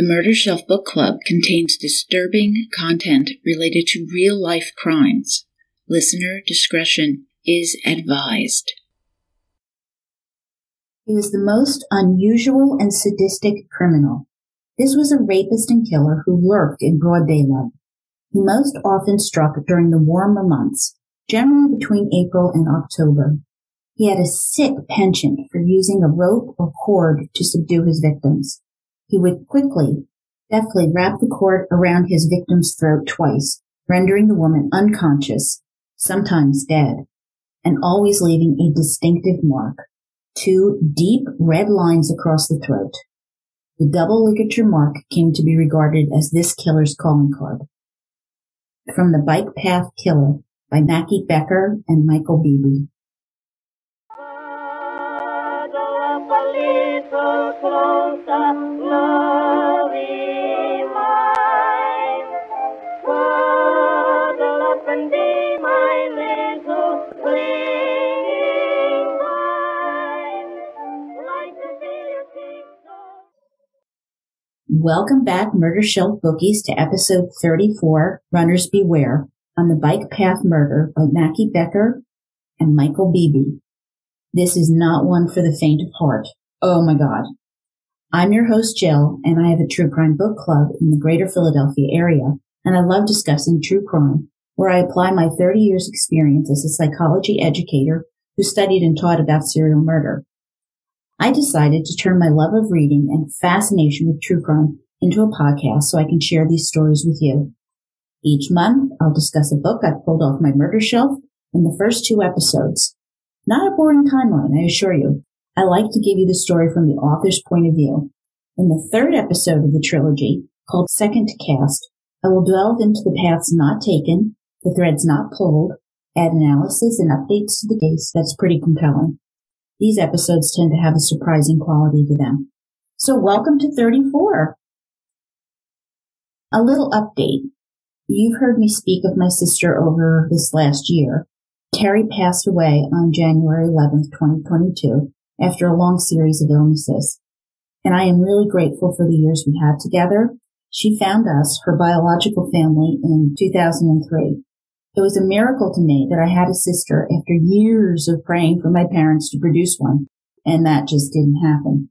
The Murder Shelf Book Club contains disturbing content related to real life crimes. Listener discretion is advised. He was the most unusual and sadistic criminal. This was a rapist and killer who lurked in broad daylight. He most often struck during the warmer months, generally between April and October. He had a sick penchant for using a rope or cord to subdue his victims. He would quickly, deftly wrap the cord around his victim's throat twice, rendering the woman unconscious, sometimes dead, and always leaving a distinctive mark. Two deep red lines across the throat. The double ligature mark came to be regarded as this killer's calling card. From The Bike Path Killer by Maki Becker and Michael Beebe. Welcome back, Murder Shelf Bookies, to episode 34, Runners Beware, on the Bike Path Murder by Maki Becker and Michael Beebe. This is not one for the faint of heart. Oh my God. I'm your host, Jill, and I have a true crime book club in the greater Philadelphia area, and I love discussing true crime, where I apply my 30 years experience as a psychology educator who studied and taught about serial murder. I decided to turn my love of reading and fascination with true crime into a podcast so I can share these stories with you. Each month, I'll discuss a book I've pulled off my murder shelf in the first two episodes. Not a boring timeline, I assure you. I like to give you the story from the author's point of view. In the third episode of the trilogy, called Second Cast, I will delve into the paths not taken, the threads not pulled, add analysis and updates to the case that's pretty compelling. These episodes tend to have a surprising quality to them. So welcome to 34. A little update. You've heard me speak of my sister over this last year. Terry passed away on January 11th, 2022, after a long series of illnesses. And I am really grateful for the years we had together. She found us, her biological family, in 2003. It was a miracle to me that I had a sister after years of praying for my parents to produce one, and that just didn't happen.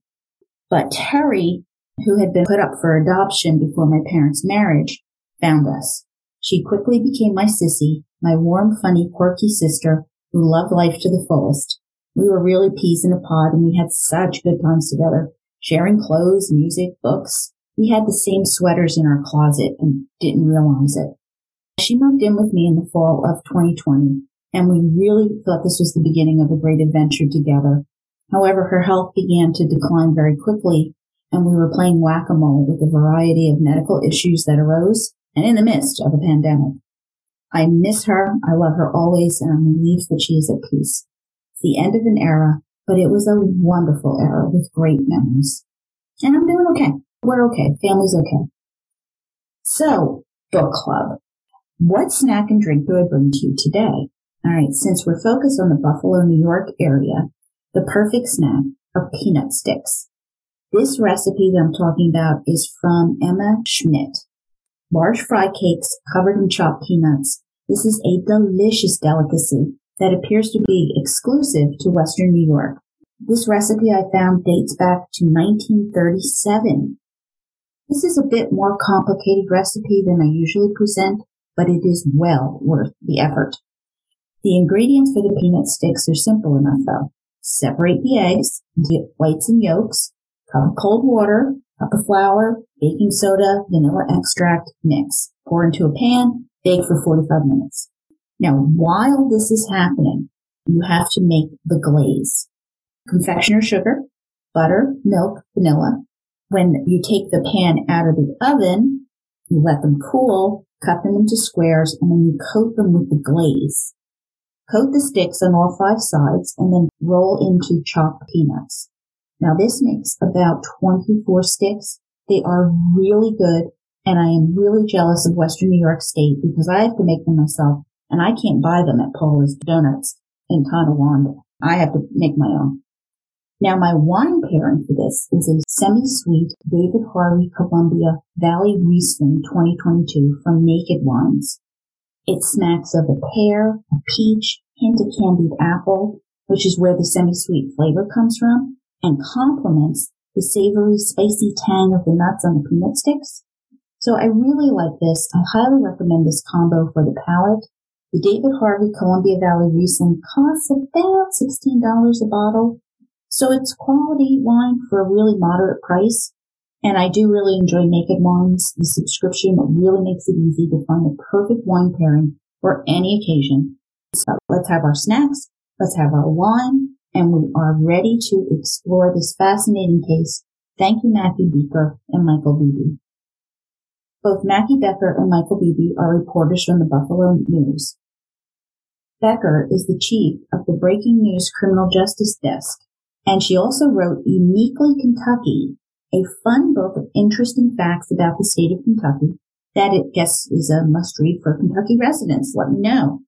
But Terry, who had been put up for adoption before my parents' marriage, found us. She quickly became my sissy, my warm, funny, quirky sister who loved life to the fullest. We were really peas in a pod and we had such good times together, sharing clothes, music, books. We had the same sweaters in our closet and didn't realize it. She moved in with me in the fall of 2020, and we really thought this was the beginning of a great adventure together. However, her health began to decline very quickly, and we were playing whack-a-mole with a variety of medical issues that arose, and in the midst of a pandemic. I miss her, I love her always, and I'm relieved that she is at peace. The end of an era, but it was a wonderful era with great memories. And I'm doing okay. We're okay. Family's okay. So, book club. What snack and drink do I bring to you today? All right, since we're focused on the Buffalo, New York area, the perfect snack are peanut sticks. This recipe that I'm talking about is from Emma Schmidt. Large fry cakes covered in chopped peanuts. This is a delicious delicacy that appears to be exclusive to Western New York. This recipe I found dates back to 1937. This is a bit more complicated recipe than I usually present, but it is well worth the effort. The ingredients for the peanut sticks are simple enough though. Separate the eggs into whites and yolks, cup of cold water, cup of flour, baking soda, vanilla extract, mix. Pour into a pan, bake for 45 minutes. Now, while this is happening, you have to make the glaze. Confectioner sugar, butter, milk, vanilla. When you take the pan out of the oven, you let them cool, cut them into squares, and then you coat them with the glaze. Coat the sticks on all five sides and then roll into chopped peanuts. Now this makes about 24 sticks. They are really good and I am really jealous of Western New York State because I have to make them myself and I can't buy them at Paula's Donuts in Tonawanda. I have to make my own. Now my wine pairing for this is a semi-sweet David Harvey Columbia Valley Riesling 2022 from Naked Wines. It smacks of a pear, a peach, hint of candied apple, which is where the semi-sweet flavor comes from, and complements the savory, spicy tang of the nuts on the peanut sticks. So I really like this. I highly recommend this combo for the palate. The David Harvey Columbia Valley Riesling costs about $16 a bottle. So it's quality wine for a really moderate price. And I do really enjoy Naked Wines. The subscription really makes it easy to find the perfect wine pairing for any occasion. So let's have our snacks. Let's have our wine and we are ready to explore this fascinating case. Thank you, Matthew Becker and Michael Beebe. Both Maki Becker and Michael Beebe are reporters from the Buffalo News. Becker is the chief of the Breaking News Criminal Justice Desk, and she also wrote Uniquely Kentucky, a fun book of interesting facts about the state of Kentucky that it guess is a must read for Kentucky residents. Let me know.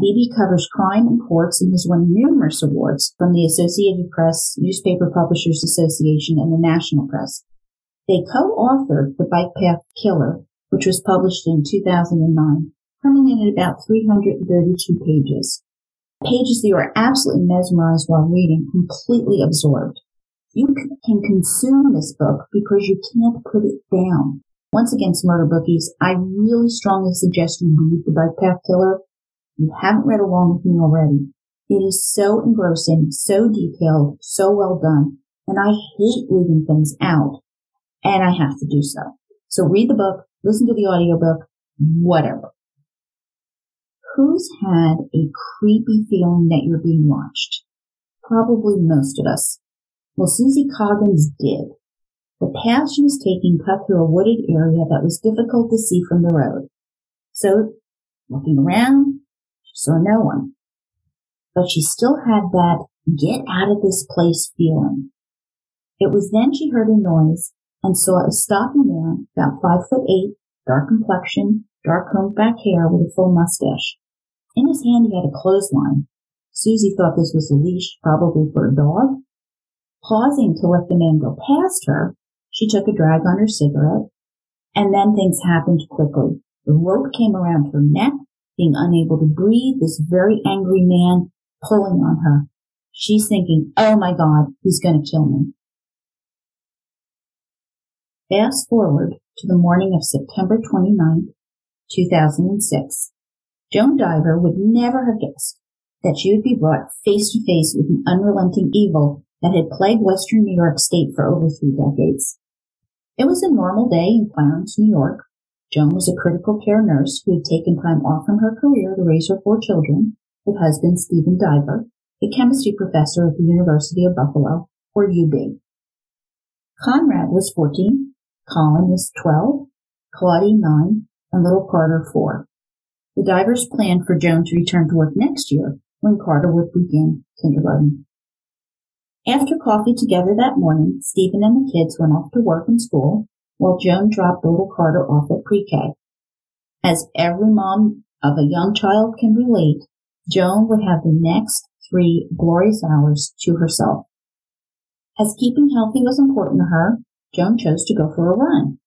Beebe covers crime and courts and has won numerous awards from the Associated Press, Newspaper Publishers Association, and the National Press. They co-authored The Bike Path Killer, which was published in 2009, coming in at about 332 pages. Pages that you are absolutely mesmerized while reading, completely absorbed. You can consume this book because you can't put it down. Once again, murder bookies, I really strongly suggest you read The Bike Path Killer you haven't read along with me already. It is so engrossing, so detailed, so well done, and I hate leaving things out, and I have to do so. So read the book, listen to the audiobook, whatever. Who's had a creepy feeling that you're being watched? Probably most of us. Well, Susie Coggins did. The path she was taking cut through a wooded area that was difficult to see from the road. So, looking around, she saw no one. But she still had that get out of this place feeling. It was then she heard a noise and saw a stocky man, about five foot eight, dark complexion, dark combed back hair with a full mustache. In his hand he had a clothesline. Susie thought this was a leash, probably for a dog. Pausing to let the man go past her, she took a drag on her cigarette, and then things happened quickly. The rope came around her neck, being unable to breathe, this very angry man pulling on her. She's thinking, oh my God, he's going to kill me. Fast forward to the morning of September 29, 2006. Joan Diver would never have guessed that she would be brought face to face with an unrelenting evil that had plagued western New York State for over three decades. It was a normal day in Clarence, New York, Joan was a critical care nurse who had taken time off from her career to raise her four children with husband Stephen Diver, a chemistry professor at the University of Buffalo, or UB. Conrad was 14, Colin was 12, Claudie 9, and little Carter 4. The Divers planned for Joan to return to work next year when Carter would begin kindergarten. After coffee together that morning, Stephen and the kids went off to work and school, while Joan dropped little Carter off at pre-K. As every mom of a young child can relate, Joan would have the next three glorious hours to herself. As keeping healthy was important to her, Joan chose to go for a run.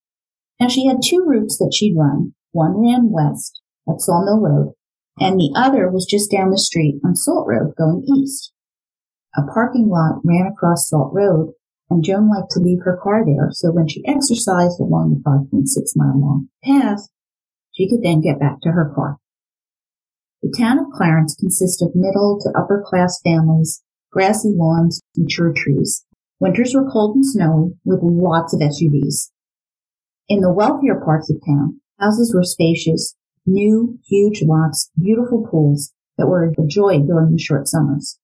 Now she had two routes that she'd run. One ran west at Sawmill Road, and the other was just down the street on Salt Road going east. A parking lot ran across Salt Road and Joan liked to leave her car there so when she exercised along the 5.6 mile long path, she could then get back to her car. The town of Clarence consists of middle to upper class families, grassy lawns, mature trees. Winters were cold and snowy with lots of SUVs. In the wealthier parts of town, houses were spacious, new, huge lots, beautiful pools that were a joy during the short summers.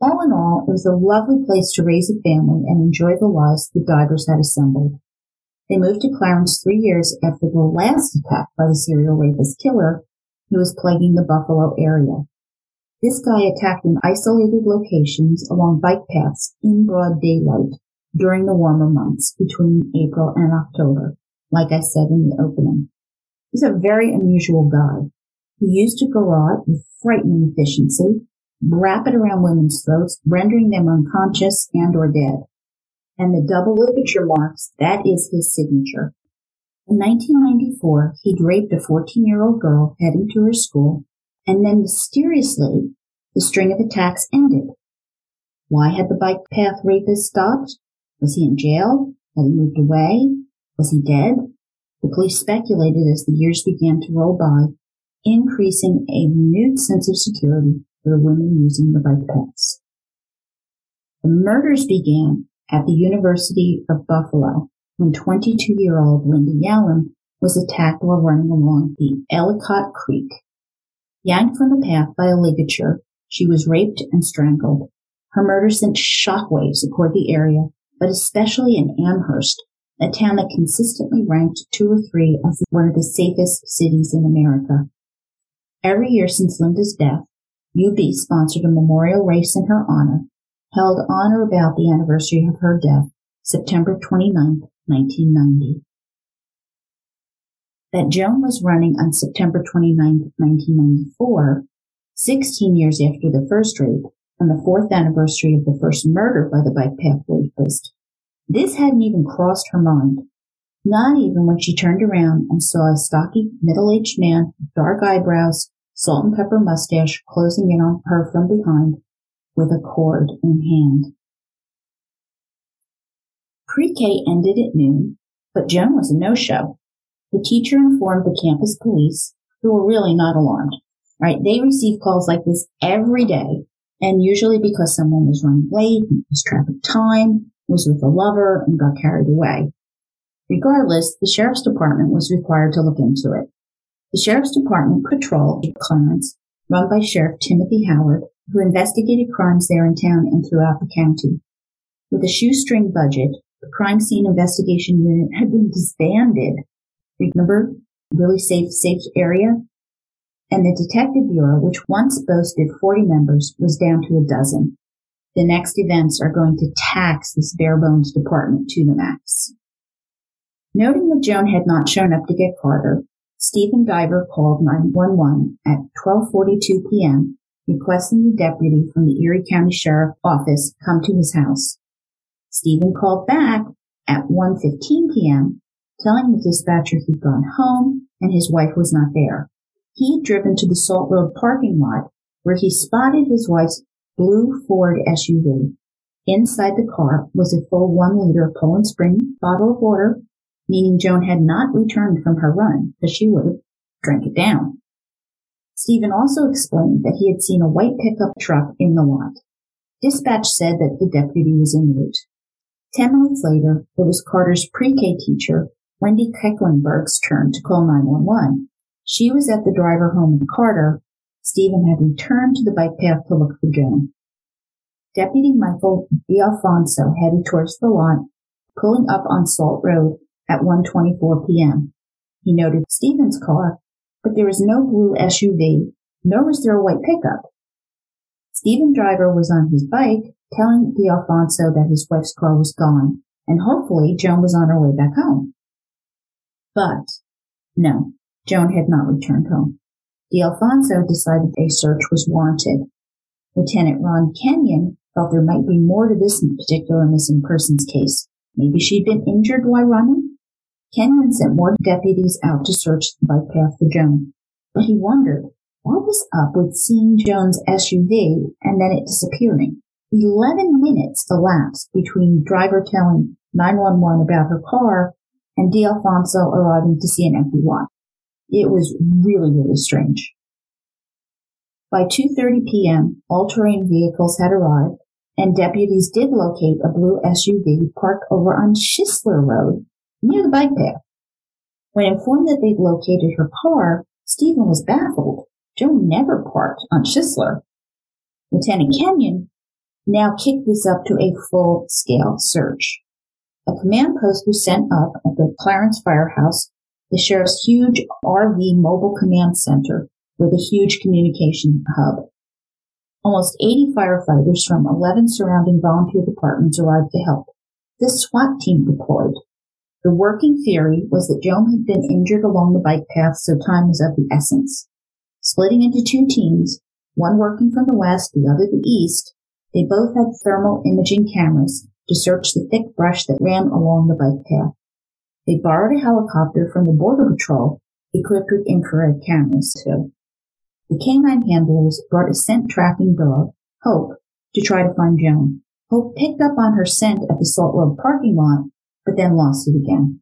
All in all, it was a lovely place to raise a family and enjoy the lives the Divers had assembled. They moved to Clarence three years after the last attack by the serial rapist killer who was plaguing the Buffalo area. This guy attacked in isolated locations along bike paths in broad daylight during the warmer months between April and October, like I said in the opening. He's a very unusual guy. He used to go out with frightening efficiency wrap it around women's throats, rendering them unconscious and or dead. And the double ligature marks, that is his signature. In 1994, he'd raped a 14-year-old girl heading to her school, and then mysteriously, the string of attacks ended. Why had the bike path rapist stopped? Was he in jail? Had he moved away? Was he dead? The police speculated as the years began to roll by, increasing a renewed sense of security for the women using the bike paths. The murders began at the University of Buffalo when 22-year-old Linda Yalem was attacked while running along the Ellicott Creek. Yanked from the path by a ligature, she was raped and strangled. Her murder sent shockwaves across the area, but especially in Amherst, a town that consistently ranked two or three as one of the safest cities in America. Every year since Linda's death, UB sponsored a memorial race in her honor, held on or about the anniversary of her death, September 29, 1990. That Joan was running on September 29, 1994, 16 years after the first rape and the fourth anniversary of the first murder by the bike path rapist. This hadn't even crossed her mind. Not even when she turned around and saw a stocky, middle-aged man with dark eyebrows, salt and pepper mustache closing in on her from behind with a cord in hand. Pre-K ended at noon, but Joan was a no-show. The teacher informed the campus police, who were really not alarmed. Right? They receive calls like this every day, and usually because someone was running late, lost track of time, was with a lover, and got carried away. Regardless, the sheriff's department was required to look into it. The sheriff's department patrolled Clarence, run by Sheriff Timothy Howard, who investigated crimes there in town and throughout the county. With a shoestring budget, the crime scene investigation unit had been disbanded. Remember, really safe, safe area? And the detective bureau, which once boasted 40 members, was down to a dozen. The next events are going to tax this bare bones department to the max. Noting that Joan had not shown up to get Carter, Stephen Diver called 911 at 12:42 p.m. requesting the deputy from the Erie County Sheriff Office come to his house. Stephen called back at 1.15 p.m., telling the dispatcher he'd gone home and his wife was not there. He'd driven to the Salt Road parking lot where he spotted his wife's blue Ford SUV. Inside the car was a full one liter Poland Spring bottle of water, meaning Joan had not returned from her run because she would have drank it down. Stephen also explained that he had seen a white pickup truck in the lot. Dispatch said that the deputy was en route. Ten minutes later, it was Carter's pre-K teacher, Wendy Kecklenberg's turn to call 911. She was at the Diver home with Carter. Stephen had returned to the bike path to look for Joan. Deputy Michael D'Alfonso headed towards the lot, pulling up on Salt Road at 1.24 p.m. He noted Stephen's car, but there was no blue SUV, nor was there a white pickup. Stephen Diver was on his bike, telling D'Alfonso that his wife's car was gone, and hopefully Joan was on her way back home. But, no, Joan had not returned home. D'Alfonso decided a search was warranted. Lieutenant Ron Kenyon felt there might be more to this particular missing persons case. Maybe she'd been injured while running? Kenyon sent more deputies out to search the bike path for Joan. But he wondered, what was up with seeing Joan's SUV and then it disappearing? 11 minutes elapsed between Diver telling 911 about her car and D'Alfonso arriving to see an empty lot. It was really, really strange. By 2.30 p.m., all-terrain vehicles had arrived and deputies did locate a blue SUV parked over on Shisler Road near the bike path. When informed that they'd located her car, Stephen was baffled. Joan never parked on Shisler. Lieutenant Kenyon now kicked this up to a full-scale search. A command post was sent up at the Clarence Firehouse, the sheriff's huge RV mobile command center with a huge communication hub. Almost 80 firefighters from 11 surrounding volunteer departments arrived to help. This SWAT team deployed. The working theory was that Joan had been injured along the bike path, so time was of the essence. Splitting into two teams, one working from the west, the other the east, they both had thermal imaging cameras to search the thick brush that ran along the bike path. They borrowed a helicopter from the Border Patrol equipped with infrared cameras too. The canine handlers brought a scent tracking dog, Hope, to try to find Joan. Hope picked up on her scent at the Salt Road parking lot, but then lost it again.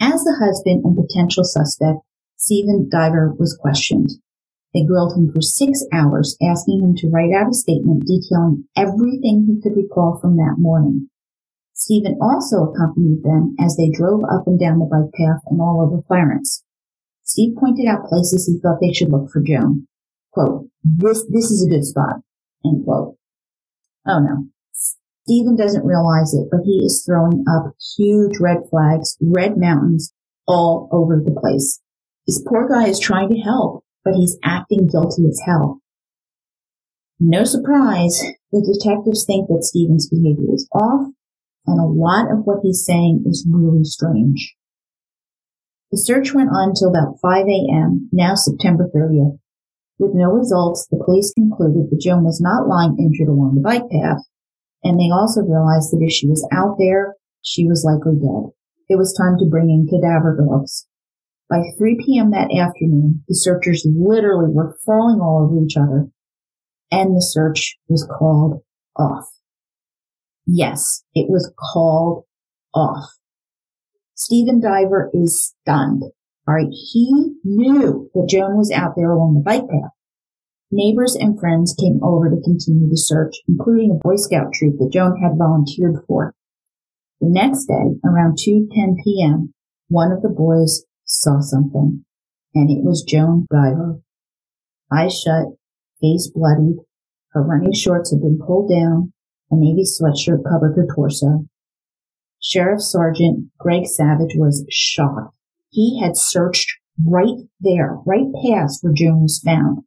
As the husband and potential suspect, Stephen Diver was questioned. They grilled him for six hours, asking him to write out a statement detailing everything he could recall from that morning. Stephen also accompanied them as they drove up and down the bike path and all over Clarence. Steve pointed out places he thought they should look for Joan. Quote, this, this is a good spot. End quote. Oh no. Stephen doesn't realize it, but he is throwing up huge red flags, red mountains all over the place. This poor guy is trying to help, but he's acting guilty as hell. No surprise, the detectives think that Stephen's behavior is off, and a lot of what he's saying is really strange. The search went on until about 5 a.m., now September 30th. With no results, the police concluded that Joan was not lying injured along the bike path, and they also realized that if she was out there, she was likely dead. It was time to bring in cadaver dogs. By 3 p.m. that afternoon, the searchers literally were falling all over each other, and the search was called off. Yes, it was called off. Stephen Diver is stunned. All right. He knew that Joan was out there along the bike path. Neighbors and friends came over to continue the search, including a Boy Scout troop that Joan had volunteered for. The next day, around 2.10 p.m., one of the boys saw something, and it was Joan Diver. Eyes shut, face bloodied, her running shorts had been pulled down, a navy sweatshirt covered her torso. Sheriff Sergeant Greg Savage was shocked. He had searched right there, right past where Joan was found,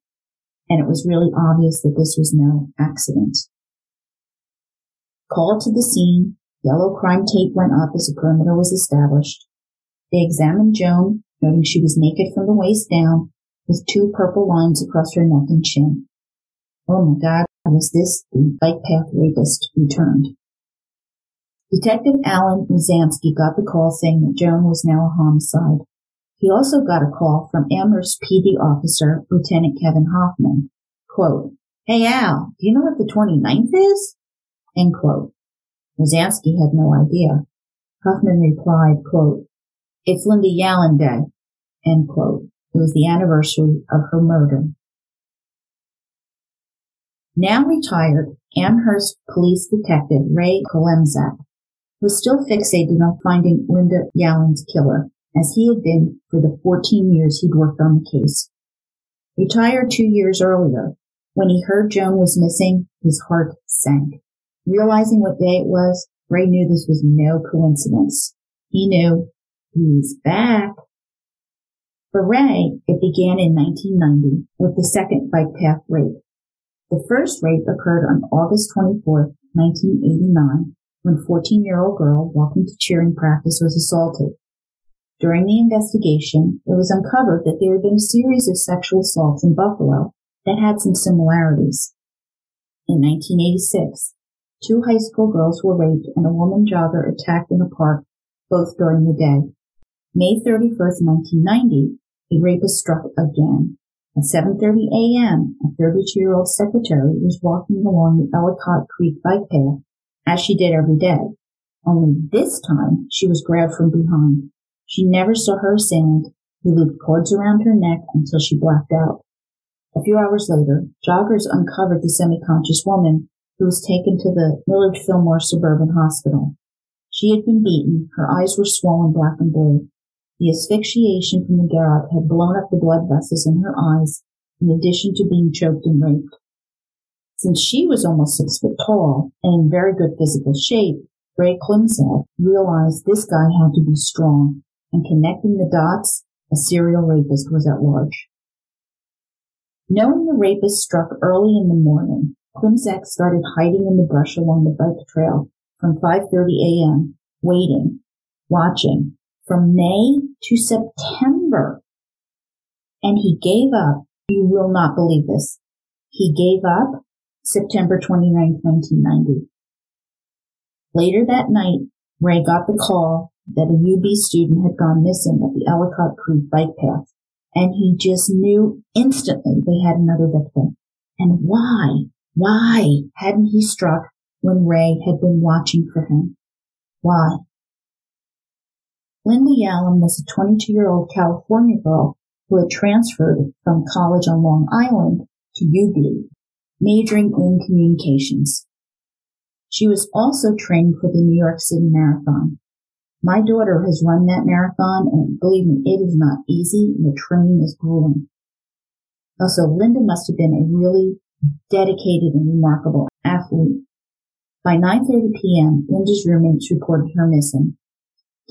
and it was really obvious that this was no accident. Called to the scene, yellow crime tape went up as a perimeter was established. They examined Joan, noting she was naked from the waist down, with two purple lines across her neck and chin. Oh my God, was this the bike path rapist returned? Detective Alan Mizanski got the call saying that Joan was now a homicide. He also got a call from Amherst PD officer Lieutenant Kevin Hoffman. Quote, Hey Al, do you know what the 29th is? End quote. Mizanski had no idea. Hoffman replied, quote, It's Linda Yalem Day. End quote. It was the anniversary of her murder. Now retired Amherst police detective Ray Klimczak was still fixated on finding Linda Yalem's killer, as he had been for the 14 years he'd worked on the case. Retired two years earlier, when he heard Joan was missing, his heart sank. Realizing what day it was, Ray knew this was no coincidence. He knew he's back. For Ray, it began in 1990 with the second bike path rape. The first rape occurred on August 24, 1989, when a 14-year-old girl walking to cheering practice was assaulted. During the investigation, it was uncovered that there had been a series of sexual assaults in Buffalo that had some similarities. In 1986, two high school girls were raped and a woman jogger attacked in a park, both during the day. May 31, 1990, a rapist struck again. At 7.30 a.m., a 32-year-old secretary was walking along the Ellicott Creek bike path, as she did every day. Only this time, she was grabbed from behind. She never saw her assailant, who looped cords around her neck until she blacked out. A few hours later, joggers uncovered the semi-conscious woman, who was taken to the Millard Fillmore Suburban Hospital. She had been beaten, her eyes were swollen black and blue. The asphyxiation from the garrote had blown up the blood vessels in her eyes, in addition to being choked and raped. Since she was almost six foot tall and in very good physical shape, Ray Klimczak realized this guy had to be strong, and connecting the dots, a serial rapist was at large. Knowing the rapist struck early in the morning, Klimczak started hiding in the brush along the bike trail from 5.30 a.m., waiting, watching, from May to September. And he gave up You will not believe this. He gave up September 29, 1990. Later that night, Ray got the call that a UB student had gone missing at the Ellicott Creek bike path, and he just knew instantly they had another victim. And why, why hadn't he struck when Ray had been watching for him? Why? Linda Yalem was a 22 year old California girl who had transferred from college on Long Island to UB, majoring in communications. She was also trained for the New York City Marathon. My daughter has run that marathon and believe me, it is not easy and the training is grueling. Also, Linda must have been a really dedicated and remarkable athlete. By 9.30 p.m., Linda's roommates reported her missing.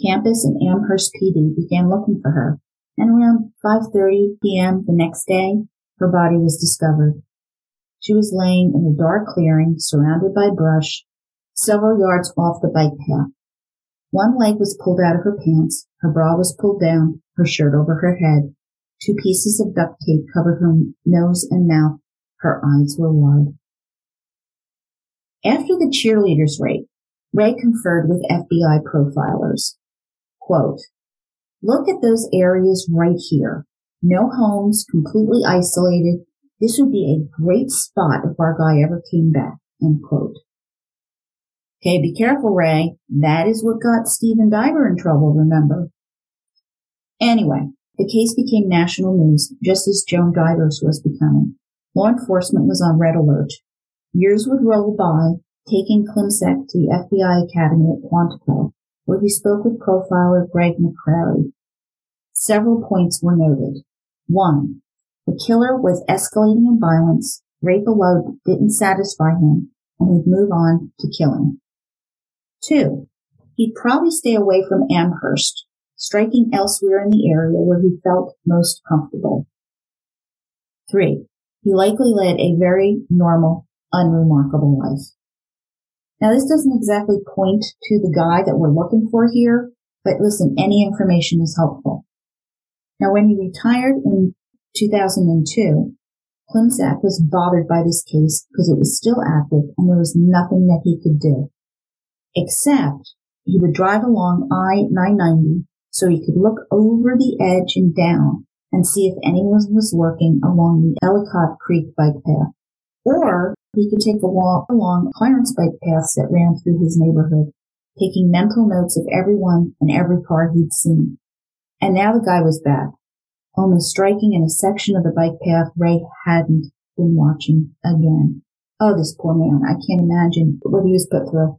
Campus and Amherst PD began looking for her, and around 5.30 p.m. the next day, her body was discovered. She was laying in a dark clearing surrounded by brush several yards off the bike path. One leg was pulled out of her pants, her bra was pulled down, her shirt over her head. Two pieces of duct tape covered her nose and mouth. Her eyes were wide. After the cheerleaders rape, Ray conferred with FBI profilers. Quote, look at those areas right here. No homes, completely isolated. This would be a great spot if our guy ever came back. End quote. Okay, be careful, Ray. That is what got Stephen Diver in trouble, remember? Anyway, the case became national news, just as Joan Divers was becoming. Law enforcement was on red alert. Years would roll by, taking Klimczak to the FBI Academy at Quantico, where he spoke with profiler Greg McCrary. Several points were noted. One, the killer was escalating in violence, rape alone didn't satisfy him, and he'd move on to killing. Two, he'd probably stay away from Amherst, striking elsewhere in the area where he felt most comfortable. Three, he likely led a very normal, unremarkable life. Now this doesn't exactly point to the guy that we're looking for here, but listen, any information is helpful. Now when he retired in 2002, Klimczak was bothered by this case because it was still active and there was nothing that he could do except he would drive along I-990 so he could look over the edge and down and see if anyone was lurking along the Ellicott Creek bike path. Or he could take a walk along Clarence bike paths that ran through his neighborhood, taking mental notes of everyone and every car he'd seen. And now the guy was back, almost striking in a section of the bike path Ray hadn't been watching again. Oh, this poor man. I can't imagine what he was put through.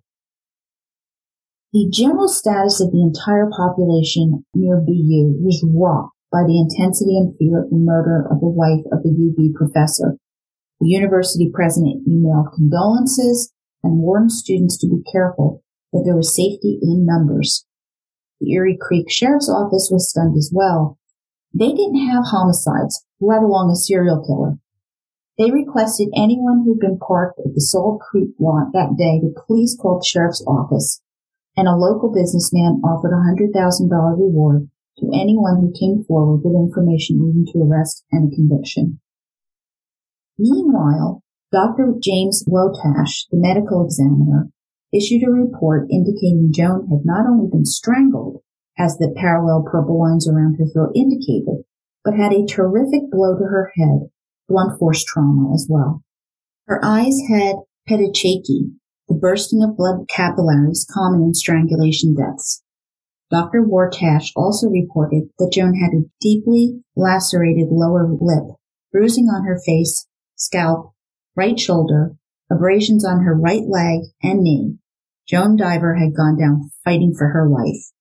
The general status of the entire population near BU was rocked by the intensity and fear of the murder of the wife of the UB professor. The university president emailed condolences and warned students to be careful that there was safety in numbers. The Erie Creek Sheriff's Office was stunned as well. They didn't have homicides, let alone a serial killer. They requested anyone who'd been parked at the Salt Creek lot that day to please call the sheriff's office and a local businessman offered a $100,000 reward to anyone who came forward with information leading to arrest and a conviction. Meanwhile, Dr. James Woytash, the medical examiner, issued a report indicating Joan had not only been strangled, as the parallel purple lines around her throat indicated, but had a terrific blow to her head, blunt force trauma as well. Her eyes had petechiae, the bursting of blood capillaries common in strangulation deaths. Dr. Woytash also reported that Joan had a deeply lacerated lower lip, bruising on her face, scalp, right shoulder, abrasions on her right leg and knee. Joan Diver had gone down fighting for her life.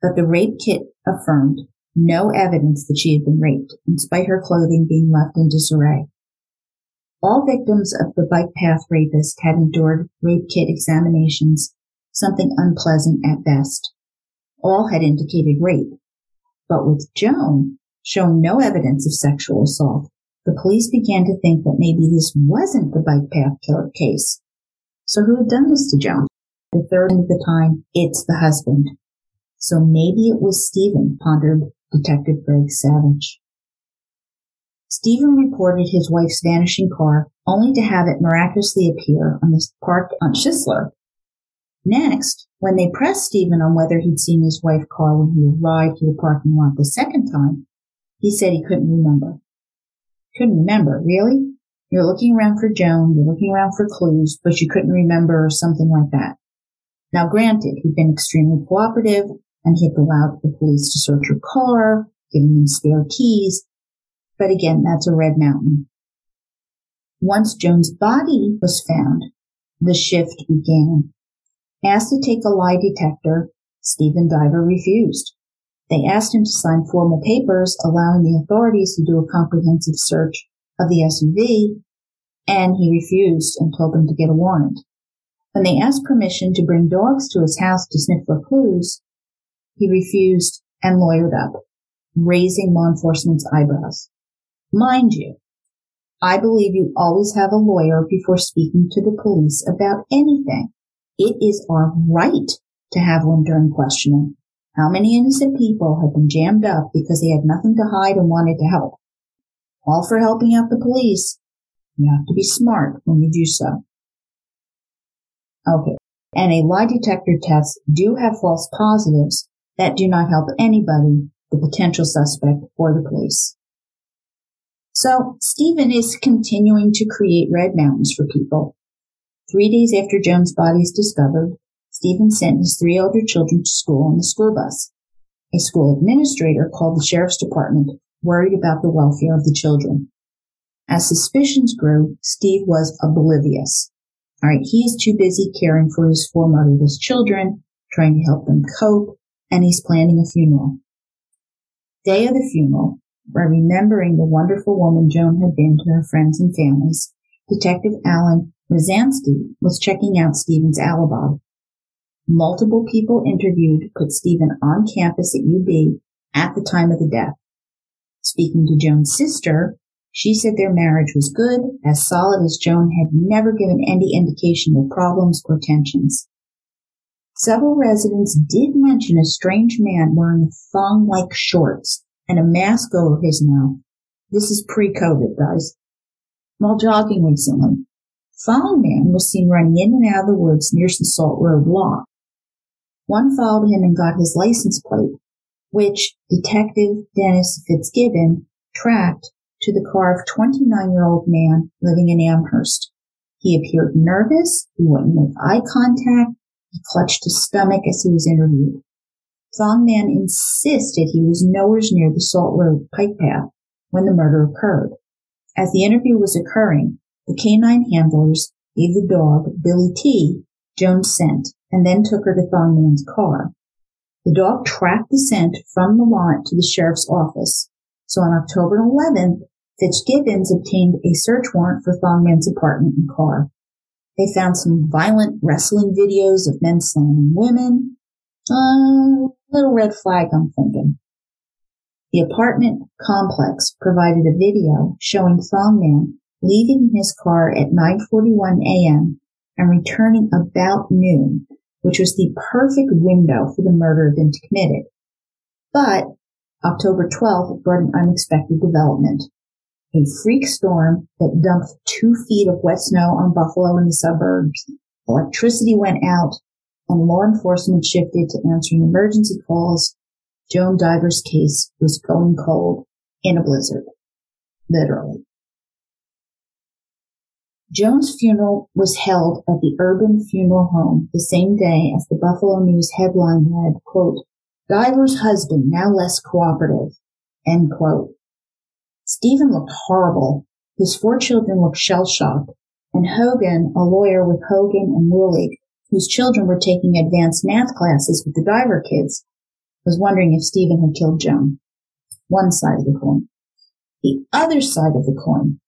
But the rape kit affirmed no evidence that she had been raped, despite her clothing being left in disarray. All victims of the bike path rapist had endured rape kit examinations, something unpleasant at best. All had indicated rape. But with Joan showing no evidence of sexual assault, the police began to think that maybe this wasn't the bike path killer case. So who had done this to Joan? The third the time, it's the husband. So maybe it was Stephen, pondered Detective Greg Savage. Stephen reported his wife's vanishing car only to have it miraculously appear on the park on Shisler. Next, when they pressed Stephen on whether he'd seen his wife's car when he arrived to the parking lot the second time, he said he couldn't remember. Couldn't remember, really? You're looking around for Joan, you're looking around for clues, but you couldn't remember or something like that. Now granted, he'd been extremely cooperative and he had allowed the police to search her car, giving them spare keys, but again, that's a red mountain. Once Joan's body was found, the shift began. Asked to take a lie detector, Stephen Diver refused. They asked him to sign formal papers allowing the authorities to do a comprehensive search of the SUV, and he refused and told them to get a warrant. When they asked permission to bring dogs to his house to sniff for clues, he refused and lawyered up, raising law enforcement's eyebrows. Mind you, I believe you always have a lawyer before speaking to the police about anything. It is our right to have one during questioning. How many innocent people have been jammed up because they had nothing to hide and wanted to help? All for helping out the police. You have to be smart when you do so. Okay. And a lie detector tests do have false positives that do not help anybody, the potential suspect or the police. So Stephen is continuing to create red mountains for people. Three days after Joan's body is discovered, Stephen sent his three older children to school on the school bus. A school administrator called the sheriff's department, worried about the welfare of the children. As suspicions grew, Steve was oblivious. All right, he is too busy caring for his four motherless children, trying to help them cope, and he's planning a funeral. Day of the funeral, by remembering the wonderful woman Joan had been to her friends and families, Detective Alan Rosansky was checking out Stephen's alibi. Multiple people interviewed put Stephen on campus at UB at the time of the death. Speaking to Joan's sister, she said their marriage was good, as solid as Joan had never given any indication of problems or tensions. Several residents did mention a strange man wearing thong-like shorts and a mask over his mouth. This is pre-COVID, guys. While jogging recently, Thong Man was seen running in and out of the woods near the Salt Road Law. One followed him and got his license plate, which Detective Dennis Fitzgibbon tracked to the car of 29-year-old man living in Amherst. He appeared nervous, he wouldn't make eye contact, he clutched his stomach as he was interviewed. Thong Man insisted he was nowhere near the Salt Road Pike Path when the murder occurred. As the interview was occurring, the canine handlers gave the dog, Billy T, Joan's sent and then took her to Thongman's car. The dog tracked the scent from the lot to the sheriff's office. So on October 11th, Fitzgibbons obtained a search warrant for Thongman's apartment and car. They found some violent wrestling videos of men slamming women, uh, little red flag, I'm thinking. The apartment complex provided a video showing Thongman leaving in his car at 9:41 a.m. and returning about noon, which was the perfect window for the murder to be committed. But October 12th brought an unexpected development. A freak storm that dumped two feet of wet snow on Buffalo and the suburbs. Electricity went out and law enforcement shifted to answering emergency calls, Joan Diver's case was going cold in a blizzard. Literally. Joan's funeral was held at the Urban Funeral Home the same day as the Buffalo News headline read, quote, Diver's husband now less cooperative, end quote. Stephen looked horrible. His four children looked shell-shocked, and Hogan, a lawyer with Hogan and Willig, whose children were taking advanced math classes with the Diver kids, was wondering if Stephen had killed Joan. One side of the coin. The other side of the coin.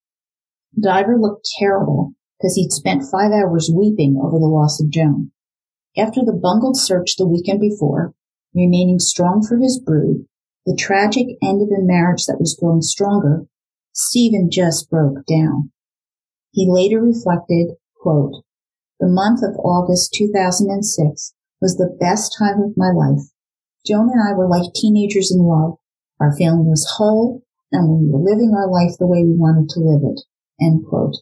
Diver looked terrible because he'd spent five hours weeping over the loss of Joan. After the bungled search the weekend before, remaining strong for his brood, the tragic end of a marriage that was growing stronger, Stephen just broke down. He later reflected, quote, the month of August 2006 was the best time of my life. Joan and I were like teenagers in love. Our family was whole and we were living our life the way we wanted to live it. End quote.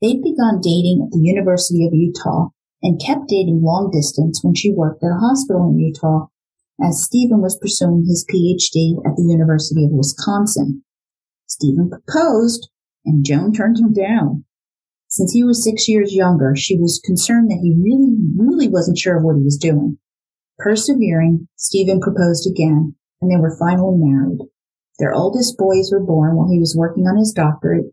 They'd begun dating at the University of Utah and kept dating long distance when she worked at a hospital in Utah as Stephen was pursuing his PhD at the University of Wisconsin. Stephen proposed and Joan turned him down. Since he was six years younger, she was concerned that he really, really wasn't sure of what he was doing. Persevering, Stephen proposed again, and they were finally married. Their oldest boys were born while he was working on his doctorate.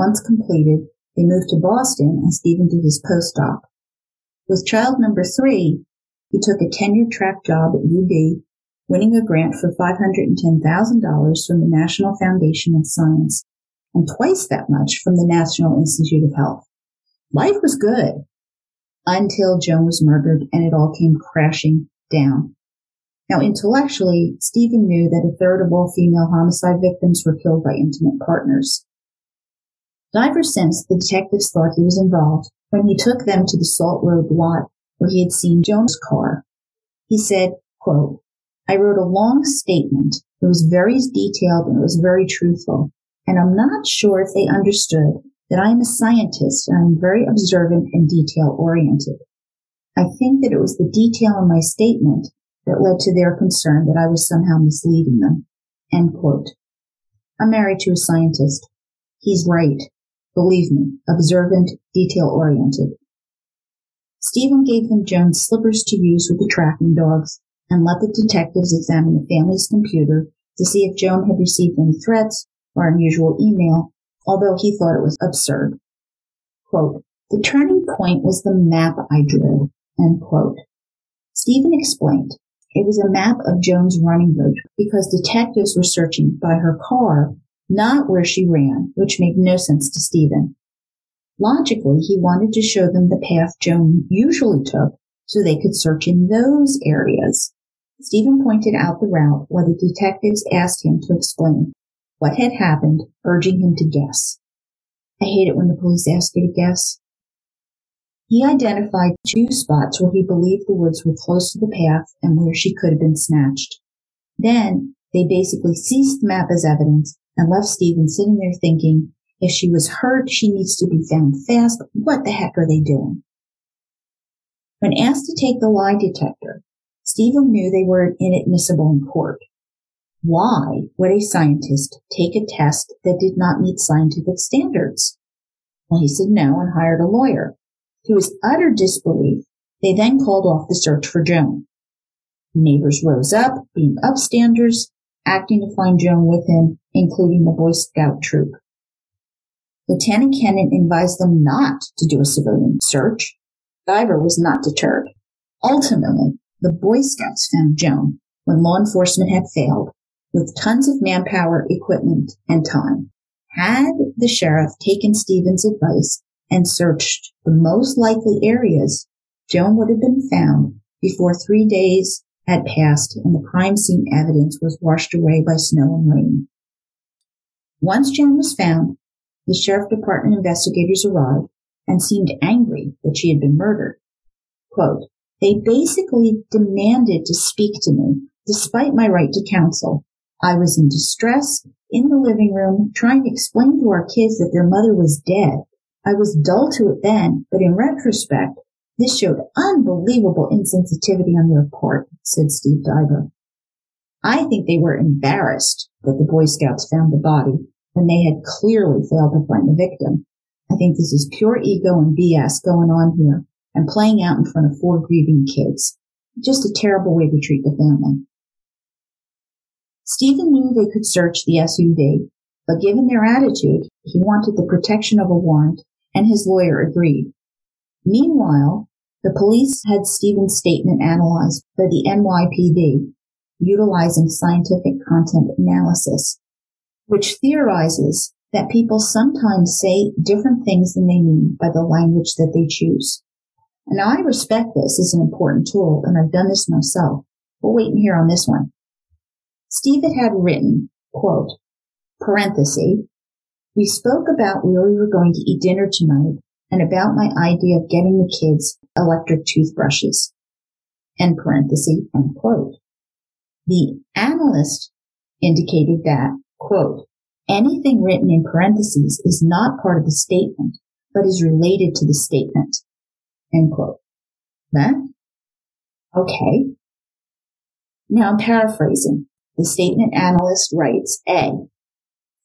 Once completed, they moved to Boston and Stephen did his postdoc. With child number three, he took a tenure track job at UB, winning a grant for $510,000 from the National Foundation of Science and twice that much from the National Institute of Health. Life was good until Joan was murdered and it all came crashing down. Now, intellectually, Stephen knew that a third of all female homicide victims were killed by intimate partners. Diver sensed the detectives thought he was involved when he took them to the Salt Road lot where he had seen Joan's car. He said, quote, I wrote a long statement. It was very detailed and it was very truthful. And I'm not sure if they understood that I'm a scientist and I'm very observant and detail oriented. I think that it was the detail in my statement that led to their concern that I was somehow misleading them. End quote. I'm married to a scientist. He's right. Believe me, observant, detail oriented. Stephen gave them Joan's slippers to use with the tracking dogs and let the detectives examine the family's computer to see if Joan had received any threats or unusual email, although he thought it was absurd. Quote, the turning point was the map I drew, end quote. Stephen explained it was a map of Joan's running route because detectives were searching by her car, not where she ran, which made no sense to Stephen. Logically, he wanted to show them the path Joan usually took so they could search in those areas. Stephen pointed out the route while the detectives asked him to explain what had happened, urging him to guess. I hate it when the police ask you to guess. He identified two spots where he believed the woods were close to the path and where she could have been snatched. Then they basically seized the map as evidence and left Stephen sitting there thinking, if she was hurt, she needs to be found fast. What the heck are they doing? When asked to take the lie detector, Stephen knew they were inadmissible in court. Why would a scientist take a test that did not meet scientific standards? Well, he said no and hired a lawyer. To his utter disbelief, they then called off the search for Joan. Neighbors rose up, being upstanders, acting to find Joan with him, including the Boy Scout troop. Lieutenant Kennan advised them not to do a civilian search. Diver was not deterred. Ultimately, the Boy Scouts found Joan when law enforcement had failed with tons of manpower, equipment, and time. Had the sheriff taken Stephen's advice and searched the most likely areas, Joan would have been found before three days had passed and the crime scene evidence was washed away by snow and rain. Once Joan was found, the sheriff department investigators arrived and seemed angry that she had been murdered. Quote, they basically demanded to speak to me despite my right to counsel. I was in distress in the living room trying to explain to our kids that their mother was dead I was dull to it then, but in retrospect, this showed unbelievable insensitivity on their part, said Steve Diver. I think they were embarrassed that the Boy Scouts found the body when they had clearly failed to find the victim. I think this is pure ego and BS going on here and playing out in front of four grieving kids. Just a terrible way to treat the family. Stephen knew they could search the SUV, but given their attitude, he wanted the protection of a warrant and his lawyer agreed. Meanwhile, the police had Stephen's statement analyzed by the NYPD, utilizing scientific content analysis, which theorizes that people sometimes say different things than they mean by the language that they choose. And I respect this as an important tool, and I've done this myself. We'll wait and hear on this one. Stephen had written, quote, parenthesis, we spoke about where we were going to eat dinner tonight and about my idea of getting the kids electric toothbrushes. End parenthesis, end quote. The analyst indicated that, quote, Anything written in parentheses is not part of the statement, but is related to the statement. End quote. That? Okay. Now I'm paraphrasing. The statement analyst writes A.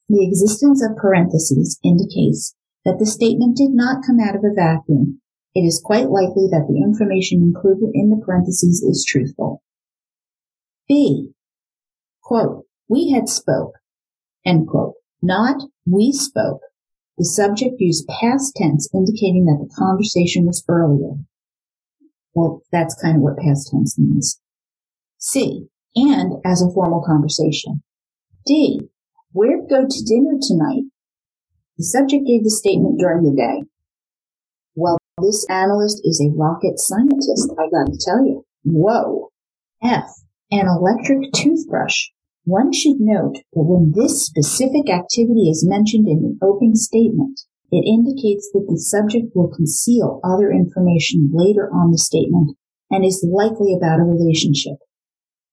The existence of parentheses indicates that the statement did not come out of a vacuum. It is quite likely that the information included in the parentheses is truthful. B. Quote, we had spoke, end quote, not we spoke. The subject used past tense indicating that the conversation was earlier. Well, that's kind of what past tense means. C. And as a formal conversation. D. Where'd go to dinner tonight? The subject gave the statement during the day. This analyst is a rocket scientist, I gotta tell you. Whoa. F. An electric toothbrush. One should note that when this specific activity is mentioned in the opening statement, it indicates that the subject will conceal other information later on the statement and is likely about a relationship.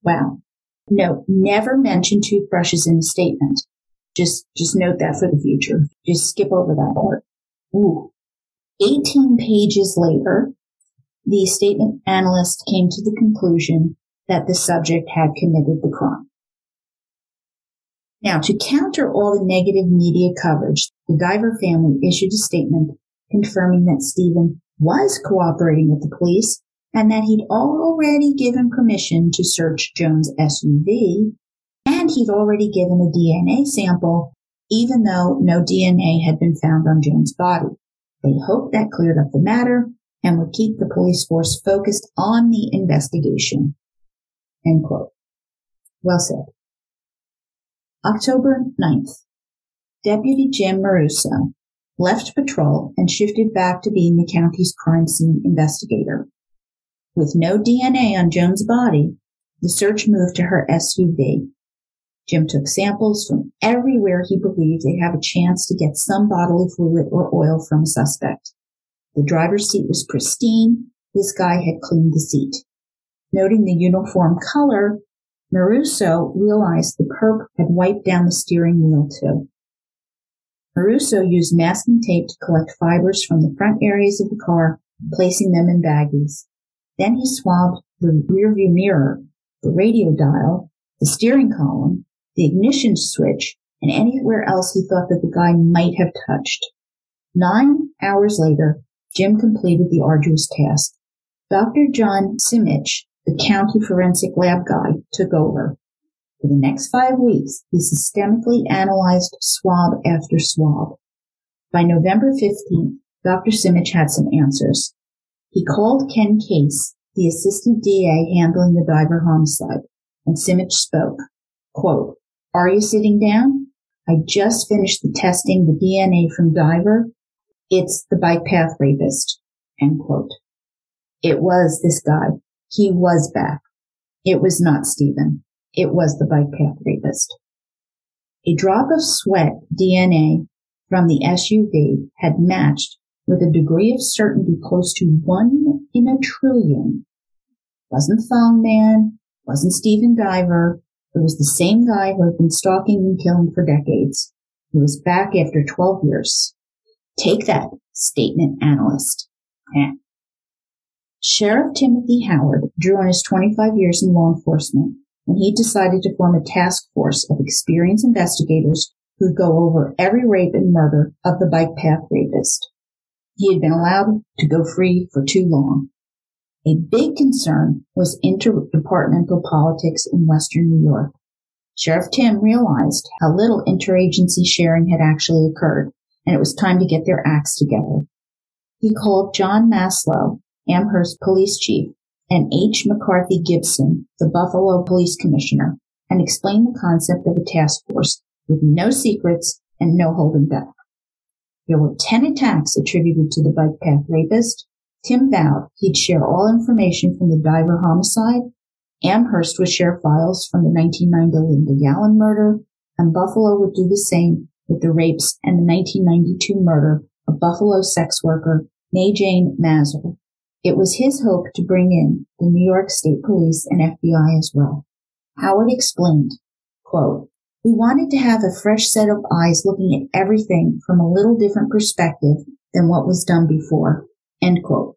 Wow. No, never mention toothbrushes in a statement. Just, just note that for the future. Just skip over that part. Ooh. 18 pages later, the statement analyst came to the conclusion that the subject had committed the crime. Now, to counter all the negative media coverage, the Diver family issued a statement confirming that Stephen was cooperating with the police and that he'd already given permission to search Joan's SUV and he'd already given a DNA sample, even though no DNA had been found on Joan's body. They hope that cleared up the matter and would keep the police force focused on the investigation. End quote. Well said. October 9th. Deputy Jim Maruso left patrol and shifted back to being the county's crime scene investigator. With no DNA on Joan's body, the search moved to her SUV. Jim took samples from everywhere he believed they'd have a chance to get some bodily fluid or oil from a suspect. The driver's seat was pristine. This guy had cleaned the seat. Noting the uniform color, Maruso realized the perp had wiped down the steering wheel too. Maruso used masking tape to collect fibers from the front areas of the car, placing them in baggies. Then he swabbed the rearview mirror, the radio dial, the steering column, the ignition switch, and anywhere else he thought that the guy might have touched. Nine hours later, Jim completed the arduous task. Dr. John Simich, the county forensic lab guy, took over. For the next five weeks, he systemically analyzed swab after swab. By November 15th, Dr. Simich had some answers. He called Ken Case, the assistant DA handling the diver homicide, and Simich spoke. Quote, are you sitting down? I just finished the testing the DNA from Diver. It's the bike path rapist. End quote. It was this guy. He was back. It was not Stephen. It was the bike path rapist. A drop of sweat DNA from the SUV had matched with a degree of certainty close to one in a trillion. Wasn't Thong Man, wasn't Stephen Diver, it was the same guy who had been stalking and killing for decades. He was back after 12 years. Take that, statement analyst. Sheriff Timothy Howard drew on his 25 years in law enforcement when he decided to form a task force of experienced investigators who'd go over every rape and murder of the bike path rapist. He had been allowed to go free for too long. A big concern was interdepartmental politics in Western New York. Sheriff Tim realized how little interagency sharing had actually occurred, and it was time to get their acts together. He called John Moslow, Amherst police chief, and H. McCarthy Gibson, the Buffalo police commissioner, and explained the concept of a task force with no secrets and no holding back. There were 10 attacks attributed to the bike path rapist, Tim vowed he'd share all information from the Diver homicide. Amherst would share files from the 1990 Linda Yalem murder, and Buffalo would do the same with the rapes and the 1992 murder of Buffalo sex worker Mae Jane Mazur. It was his hope to bring in the New York State Police and FBI as well. Howard explained, quote, We wanted to have a fresh set of eyes looking at everything from a little different perspective than what was done before. End quote.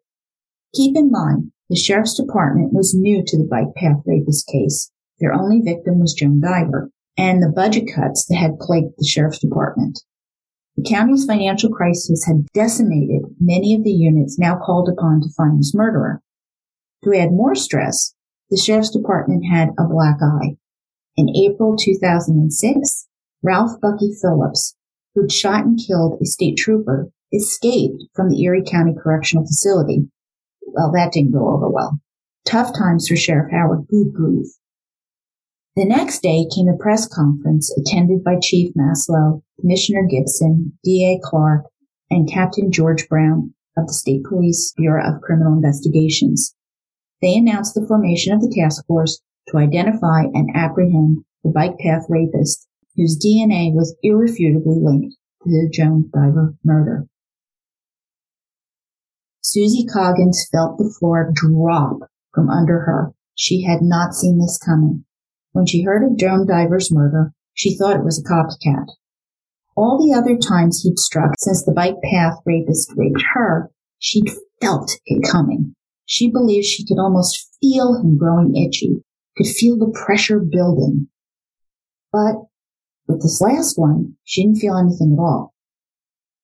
Keep in mind, the sheriff's department was new to the bike path rapist case. Their only victim was Joan Diver and the budget cuts that had plagued the sheriff's department. The county's financial crisis had decimated many of the units now called upon to find his murderer. To add more stress, the sheriff's department had a black eye. In April 2006, Ralph Bucky Phillips, who'd shot and killed a state trooper, escaped from the Erie County Correctional Facility. Well, that didn't go over well. Tough times for Sheriff Howard Goodgroove. The next day came a press conference attended by Chief Moslow, Commissioner Gibson, DA Clark, and Captain George Brown of the State Police Bureau of Criminal Investigations. They announced the formation of the task force to identify and apprehend the bike path rapist whose DNA was irrefutably linked to the Joan Diver murder. Susie Coggins felt the floor drop from under her. She had not seen this coming. When she heard of Joan Diver's murder, she thought it was a copycat. All the other times he'd struck since the bike path rapist raped her, she'd felt it coming. She believed she could almost feel him growing itchy, could feel the pressure building. But with this last one, she didn't feel anything at all.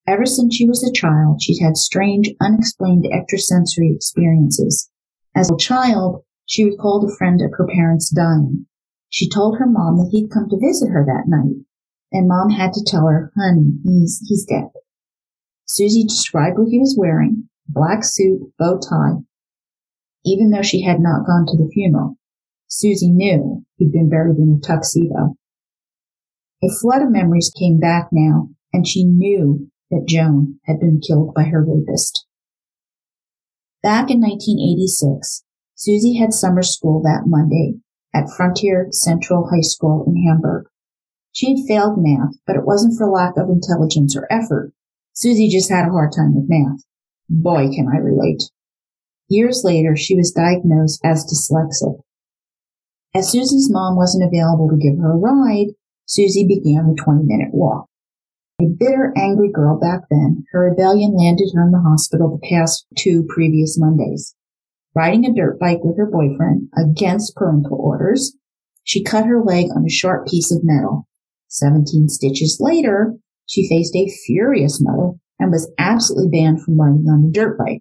Ever since she was a child, she'd had strange, unexplained extrasensory experiences. As a child, she recalled a friend of her parents dying. She told her mom that he'd come to visit her that night, and mom had to tell her, honey, he's, he's dead. Susie described what he was wearing, black suit, bow tie. Even though she had not gone to the funeral, Susie knew he'd been buried in a tuxedo. A flood of memories came back now, and she knew that Joan had been killed by her rapist. Back in 1986, Susie had summer school that Monday at Frontier Central High School in Hamburg. She had failed math, but it wasn't for lack of intelligence or effort. Susie just had a hard time with math. Boy, can I relate. Years later, she was diagnosed as dyslexic. As Susie's mom wasn't available to give her a ride, Susie began the 20 minute walk. A bitter, angry girl back then, her rebellion landed her in the hospital the past two previous Mondays. Riding a dirt bike with her boyfriend against parental orders, she cut her leg on a sharp piece of metal. Seventeen stitches later, she faced a furious mother and was absolutely banned from riding on the dirt bike.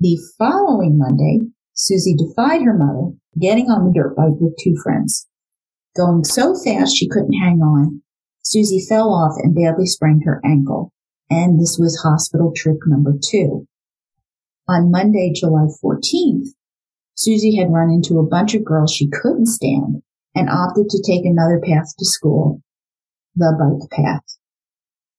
The following Monday, Susie defied her mother, getting on the dirt bike with two friends. Going so fast she couldn't hang on, Susie fell off and badly sprained her ankle. And this was hospital trip number two. On Monday, July 14th, Susie had run into a bunch of girls she couldn't stand and opted to take another path to school, the bike path.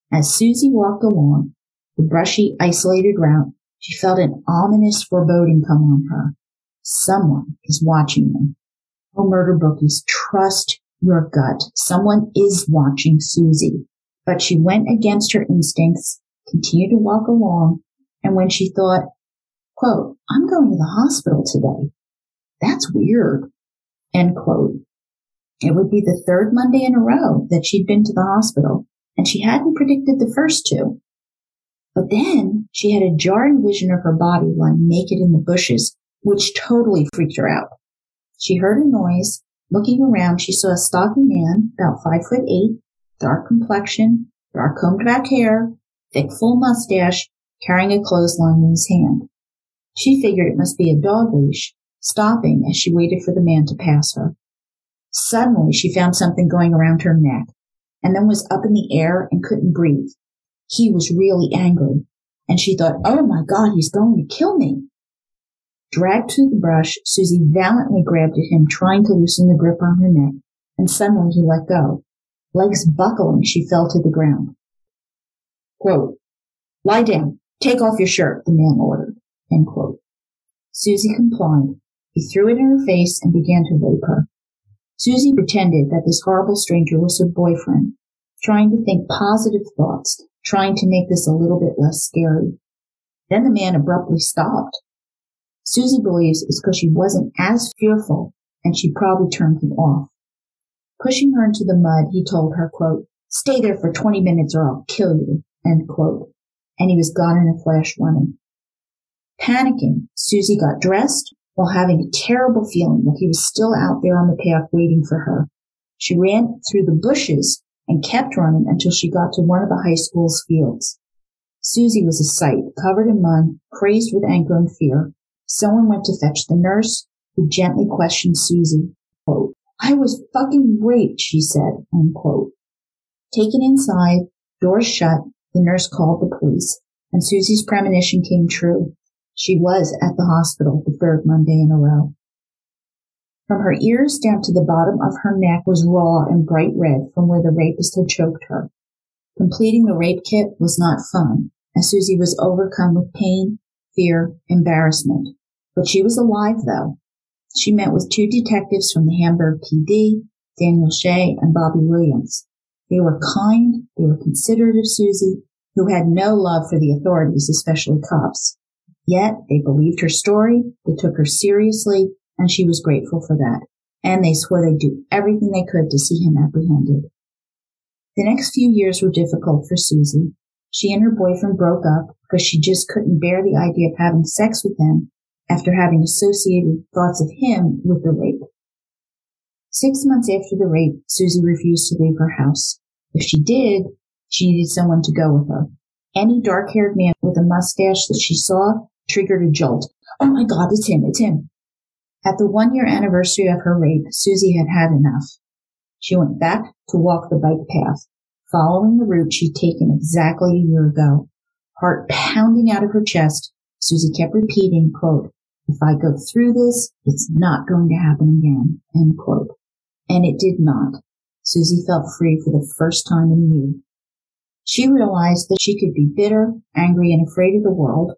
As Susie walked along the brushy, isolated route, she felt an ominous foreboding come on her. Someone is watching me. Oh, murder bookies, trust your gut. Someone is watching Susie. But she went against her instincts, continued to walk along, and when she thought, Quote, I'm going to the hospital today. That's weird. End quote. It would be the third Monday in a row that she'd been to the hospital, and she hadn't predicted the first two. But then she had a jarring vision of her body lying naked in the bushes, which totally freaked her out. She heard a noise. Looking around, she saw a stocky man, about five foot eight, dark complexion, dark combed back hair, thick full mustache, carrying a clothesline in his hand. She figured it must be a dog leash, stopping as she waited for the man to pass her. Suddenly, she found something going around her neck and then was up in the air and couldn't breathe. He was really angry and she thought, oh my God, he's going to kill me. Dragged through the brush, Susie valiantly grabbed at him, trying to loosen the grip on her neck, and suddenly he let go. Legs buckling, she fell to the ground. Quote, lie down, take off your shirt, the man ordered. End quote. Susie complied. He threw it in her face and began to rape her. Susie pretended that this horrible stranger was her boyfriend, trying to think positive thoughts, trying to make this a little bit less scary. Then the man abruptly stopped. Susie believes it's because she wasn't as fearful and she probably turned him off. Pushing her into the mud, he told her, quote, stay there for 20 minutes or I'll kill you, end quote. And he was gone in a flash running. Panicking, Susie got dressed while having a terrible feeling that he was still out there on the path waiting for her. She ran through the bushes and kept running until she got to one of the high school's fields. Susie was a sight, covered in mud, crazed with anger and fear. Someone went to fetch the nurse, who gently questioned Susie. Quote, I was fucking raped, she said, unquote. Taken inside, doors shut, the nurse called the police, and Susie's premonition came true. She was at the hospital the third Monday in a row. From her ears down to the bottom of her neck was raw and bright red from where the rapist had choked her. Completing the rape kit was not fun, as Susie was overcome with pain, fear, embarrassment. But she was alive, though. She met with two detectives from the Hamburg PD, Daniel Shea and Bobby Williams. They were kind, they were considerate of Susie, who had no love for the authorities, especially cops. Yet they believed her story, they took her seriously, and she was grateful for that. And they swore they'd do everything they could to see him apprehended. The next few years were difficult for Susie. She and her boyfriend broke up because she just couldn't bear the idea of having sex with him after having associated thoughts of him with the rape. Six months after the rape, Susie refused to leave her house. If she did, she needed someone to go with her. Any dark haired man with a mustache that she saw triggered a jolt. Oh my God, it's him, it's him. At the one year anniversary of her rape, Susie had had enough. She went back to walk the bike path, following the route she'd taken exactly a year ago. Heart pounding out of her chest, Susie kept repeating, quote, if I go through this, it's not going to happen again, end quote. And it did not. Susie felt free for the first time in a year. She realized that she could be bitter, angry, and afraid of the world,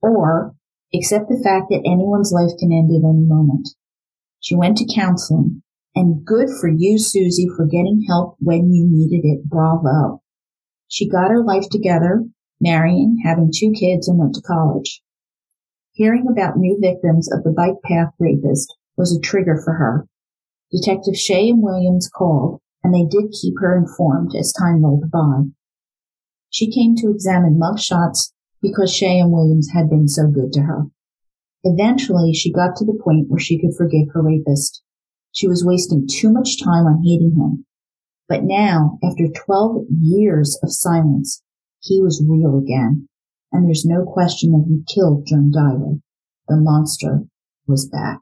or accept the fact that anyone's life can end at any moment. She went to counseling, and good for you, Susie, for getting help when you needed it. Bravo. She got her life together, marrying, having two kids, and went to college. Hearing about new victims of the bike path rapist was a trigger for her. Detective Shea and Williams called, and they did keep her informed as time rolled by. She came to examine mug shots because Shea and Williams had been so good to her. Eventually, she got to the point where she could forgive her rapist. She was wasting too much time on hating him. But now, after 12 years of silence, he was real again. And there's no question that he killed Joan Diver. The monster was back.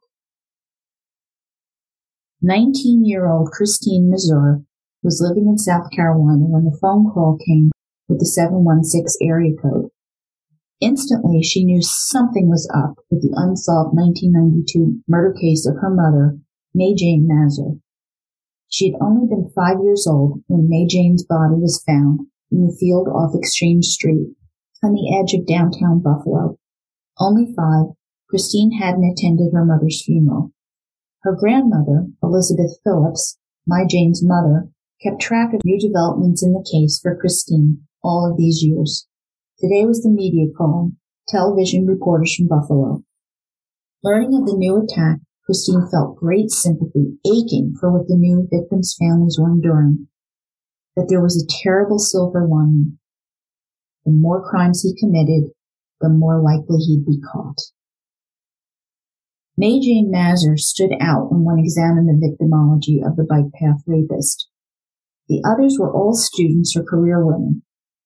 19 year old Christine Mazur was living in South Carolina when the phone call came with the 716 area code. Instantly, she knew something was up with the unsolved 1992 murder case of her mother, May Jane Mazur. She had only been five years old when May Jane's body was found in the field off Exchange Street on the edge of downtown Buffalo. Only five, Christine hadn't attended her mother's funeral. Her grandmother, Elizabeth Phillips, May Jane's mother, kept track of new developments in the case for Christine all of these years. Today was the media call, television reporters from Buffalo. Learning of the new attack, Christine felt great sympathy, aching for what the new victims' families were enduring. That there was a terrible silver lining. The more crimes he committed, the more likely he'd be caught. May Jane Mazur stood out when one examined the victimology of the bike path rapist. The others were all students or career women,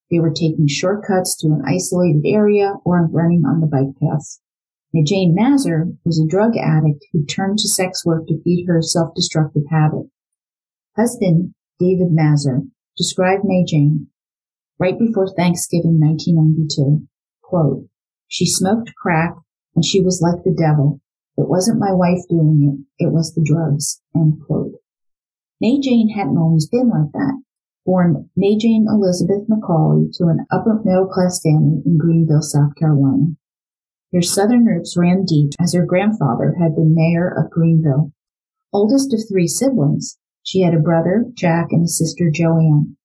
they were taking shortcuts to an isolated area or running on the bike paths. Now, Jane Mazur was a drug addict who turned to sex work to feed her self-destructive habit. Husband David Mazur described May Jane right before Thanksgiving 1992. Quote, she smoked crack and she was like the devil. It wasn't my wife doing it. It was the drugs. End quote. May Jane hadn't always been like that born May Jane Elizabeth McCauley to an upper middle class family in Greenville, South Carolina. Their southern roots ran deep as her grandfather had been mayor of Greenville. Oldest of three siblings, she had a brother, Jack, and a sister, Joanne.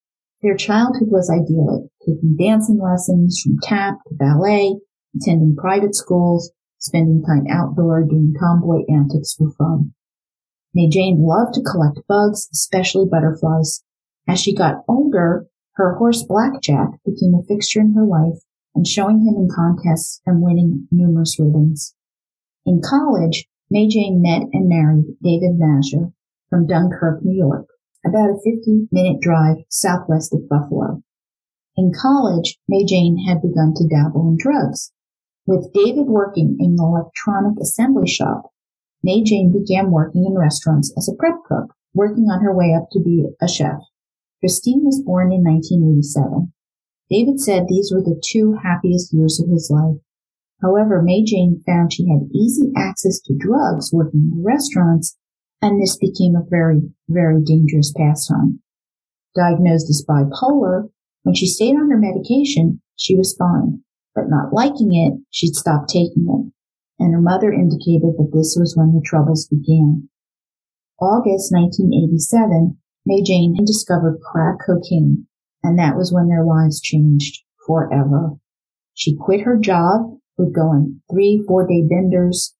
Their childhood was idyllic, taking dancing lessons from tap to ballet, attending private schools, spending time outdoor doing tomboy antics for fun. May Jane loved to collect bugs, especially butterflies. As she got older, her horse Blackjack became a fixture in her life and showing him in contests and winning numerous ribbons. In college, May Jane met and married David Mazur from Dunkirk, New York, about a 50 minute drive southwest of Buffalo. In college, May Jane had begun to dabble in drugs. With David working in an electronic assembly shop, May Jane began working in restaurants as a prep cook, working on her way up to be a chef. Christine was born in 1987. David said these were the two happiest years of his life. However, May Jane found she had easy access to drugs working in restaurants, and this became a very, very dangerous pastime. Diagnosed as bipolar, when she stayed on her medication, she was fine, but not liking it, she'd stop taking it, and her mother indicated that this was when the troubles began. August 1987, May Jane discovered crack cocaine, and that was when their lives changed forever. She quit her job would go on three, four day benders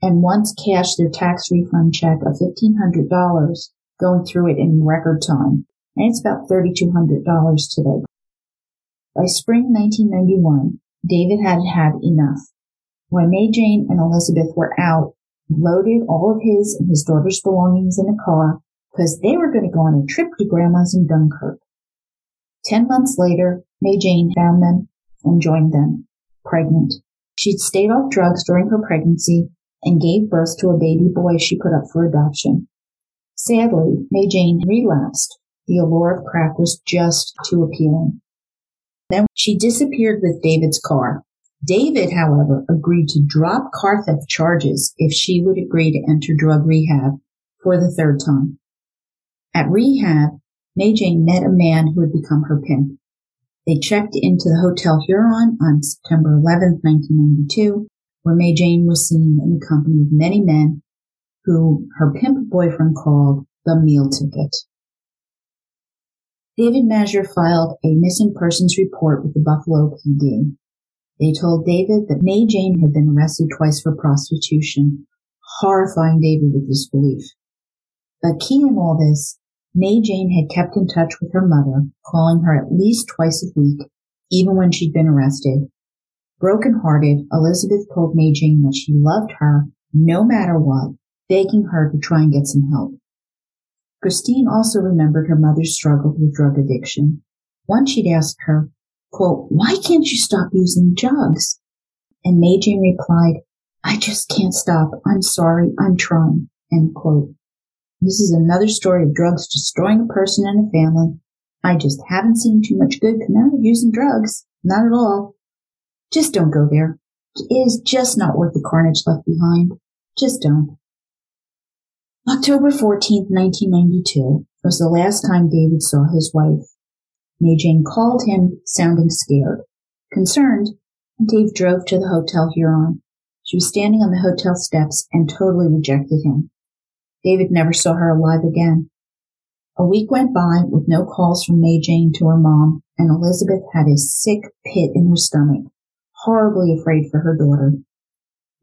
and once cashed their tax refund check of $1,500, going through it in record time. And it's about $3,200 today. By spring 1991, David had had enough. When May Jane and Elizabeth were out, loaded all of his and his daughter's belongings in a car because they were going to go on a trip to grandma's in Dunkirk. Ten months later, May Jane found them and joined them pregnant. She'd stayed off drugs during her pregnancy and gave birth to a baby boy she put up for adoption. Sadly, May Jane relapsed. The allure of crack was just too appealing. Then she disappeared with David's car. David, however, agreed to drop car theft charges if she would agree to enter drug rehab for the third time. At rehab, May Jane met a man who would become her pimp. They checked into the Hotel Huron on September 11, 1992, where May Jane was seen in the company of many men who her pimp boyfriend called the meal ticket. David Mazur filed a missing persons report with the Buffalo PD. They told David that May Jane had been arrested twice for prostitution, horrifying David with this belief. But key in all this May Jane had kept in touch with her mother, calling her at least twice a week, even when she'd been arrested. Broken hearted, Elizabeth told May Jane that she loved her no matter what, begging her to try and get some help. Christine also remembered her mother's struggle with drug addiction. Once she'd asked her, quote, why can't you stop using drugs? And May Jane replied, I just can't stop. I'm sorry. I'm trying. End quote. This is another story of drugs destroying a person and a family. I just haven't seen too much good come out of using drugs. Not at all. Just don't go there. It is just not worth the carnage left behind. Just don't. October 14th, 1992 was the last time David saw his wife. May Jane called him, sounding scared. Concerned, Dave drove to the Hotel Huron. She was standing on the hotel steps and totally rejected him. David never saw her alive again. A week went by with no calls from May Jane to her mom, and Elizabeth had a sick pit in her stomach, horribly afraid for her daughter.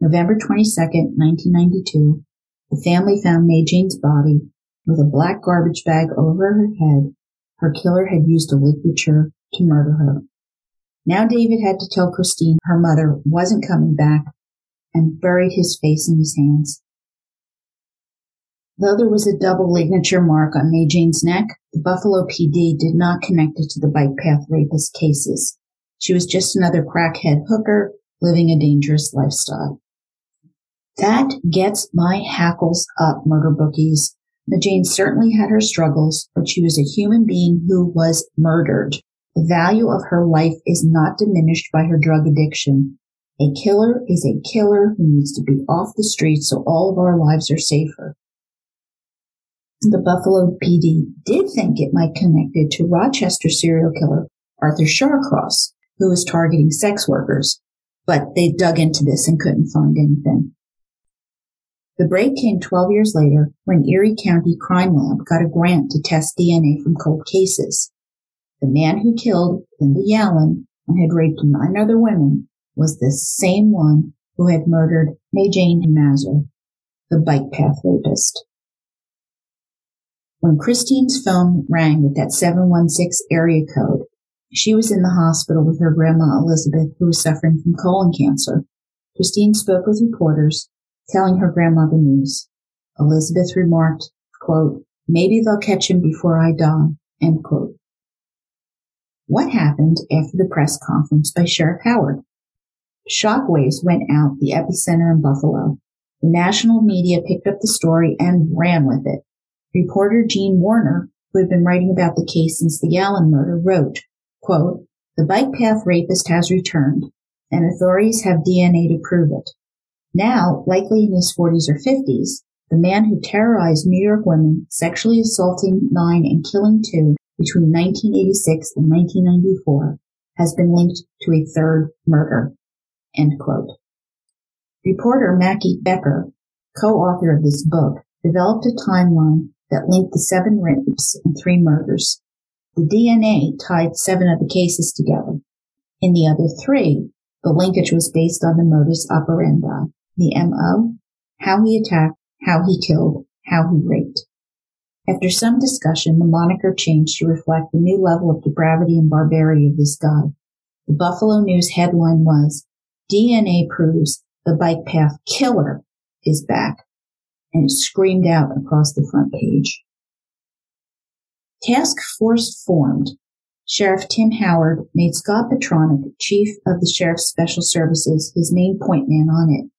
November 22, 1992, the family found May Jane's body with a black garbage bag over her head. Her killer had used a ligature to murder her. Now David had to tell Christine her mother wasn't coming back and buried his face in his hands. Though there was a double ligature mark on May Jane's neck, the Buffalo PD did not connect it to the bike path rapist cases. She was just another crackhead hooker living a dangerous lifestyle. That gets my hackles up, murder bookies. May Jane certainly had her struggles, but she was a human being who was murdered. The value of her life is not diminished by her drug addiction. A killer is a killer who needs to be off the streets so all of our lives are safer the Buffalo PD did think it might connect it to Rochester serial killer Arthur Shawcross, who was targeting sex workers, but they dug into this and couldn't find anything. The break came 12 years later when Erie County Crime Lab got a grant to test DNA from cold cases. The man who killed Linda Yalem and had raped nine other women was the same one who had murdered May Jane Mazur, the bike path rapist. When Christine's phone rang with that 716 area code, she was in the hospital with her grandma Elizabeth, who was suffering from colon cancer. Christine spoke with reporters, telling her grandma the news. Elizabeth remarked, quote, maybe they'll catch him before I die, end quote. What happened after the press conference by Sheriff Howard? Shockwaves went out the epicenter in Buffalo. The national media picked up the story and ran with it. Reporter Gene Warner, who had been writing about the case since the Yalem murder, wrote, quote, The bike path rapist has returned, and authorities have DNA to prove it. Now, likely in his 40s or 50s, the man who terrorized New York women, sexually assaulting nine and killing two between 1986 and 1994, has been linked to a third murder. End quote. Reporter Maki Becker, co-author of this book, developed a timeline that linked the seven rapes and three murders. The DNA tied seven of the cases together. In the other three, the linkage was based on the modus operandi, the MO, how he attacked, how he killed, how he raped. After some discussion, the moniker changed to reflect the new level of depravity and barbarity of this guy. The Buffalo News headline was, DNA proves the bike path killer is back and it screamed out across the front page. Task force formed. Sheriff Tim Howard made Scott Patronik chief of the Sheriff's Special Services his main point man on it.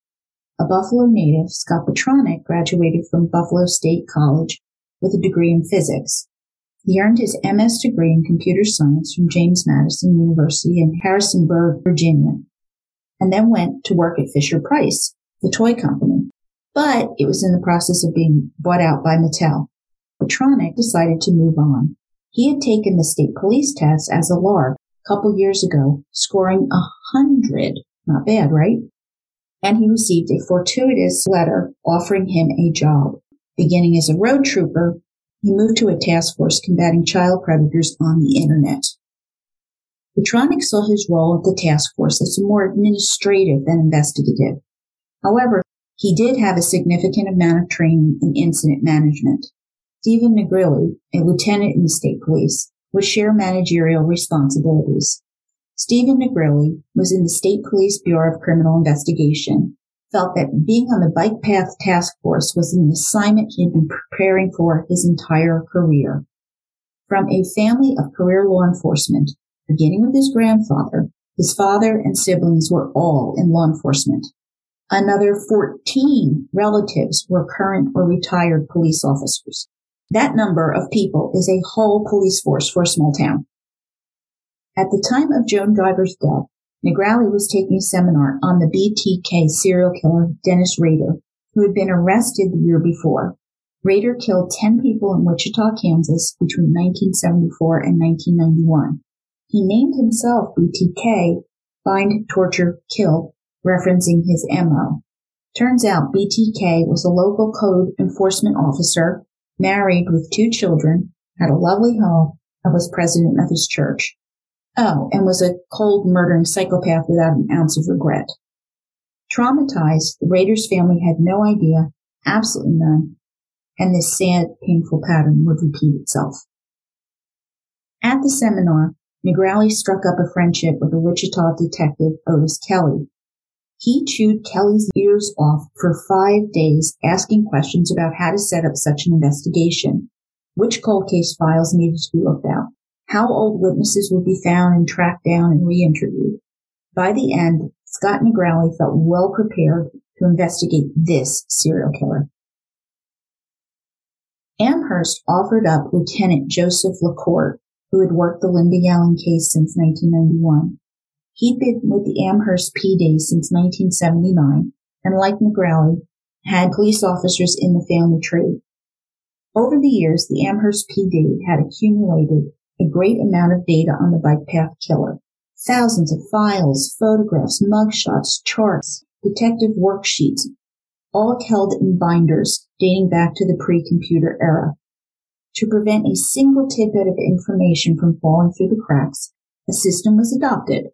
A Buffalo native, Scott Patronik graduated from Buffalo State College with a degree in physics. He earned his MS degree in computer science from James Madison University in Harrisonburg, Virginia, and then went to work at Fisher Price, the toy company but it was in the process of being bought out by Mattel. Patronik decided to move on. He had taken the state police test as a lark a couple years ago, scoring a hundred. Not bad, right? And he received a fortuitous letter offering him a job. Beginning as a road trooper, he moved to a task force combating child predators on the internet. Patronik saw his role at the task force as more administrative than investigative. However, he did have a significant amount of training in incident management. Stephen Nigrelli, a lieutenant in the state police, would share managerial responsibilities. Stephen Nigrelli was in the State Police Bureau of Criminal Investigation, felt that being on the Bike Path Task Force was an assignment he had been preparing for his entire career. From a family of career law enforcement, beginning with his grandfather, his father and siblings were all in law enforcement. Another 14 relatives were current or retired police officers. That number of people is a whole police force for a small town. At the time of Joan Diver's death, Nigrelli was taking a seminar on the BTK serial killer Dennis Rader, who had been arrested the year before. Rader killed 10 people in Wichita, Kansas between 1974 and 1991. He named himself BTK, Bind, Torture, Kill, referencing his MO. Turns out BTK was a local code enforcement officer, married with two children, had a lovely home, and was president of his church. Oh, and was a cold murdering psychopath without an ounce of regret. Traumatized, the Rader's family had no idea, absolutely none, and this sad, painful pattern would repeat itself. At the seminar, Nigrelli struck up a friendship with a Wichita detective, Otis Kelly, he chewed Kelly's ears off for five days, asking questions about how to set up such an investigation, which cold case files needed to be looked at, how old witnesses would be found and tracked down and re-interviewed. By the end, Scott Nigrelli felt well prepared to investigate this serial killer. Amherst offered up Lieutenant Joseph LaCourte, who had worked the Linda Yalem case since 1991. He'd been with the Amherst PD since 1979 and like Nigrelli, had police officers in the family tree. Over the years, the Amherst PD had accumulated a great amount of data on the bike path killer. Thousands of files, photographs, mugshots, charts, detective worksheets, all held in binders dating back to the pre-computer era. To prevent a single tidbit of information from falling through the cracks, a system was adopted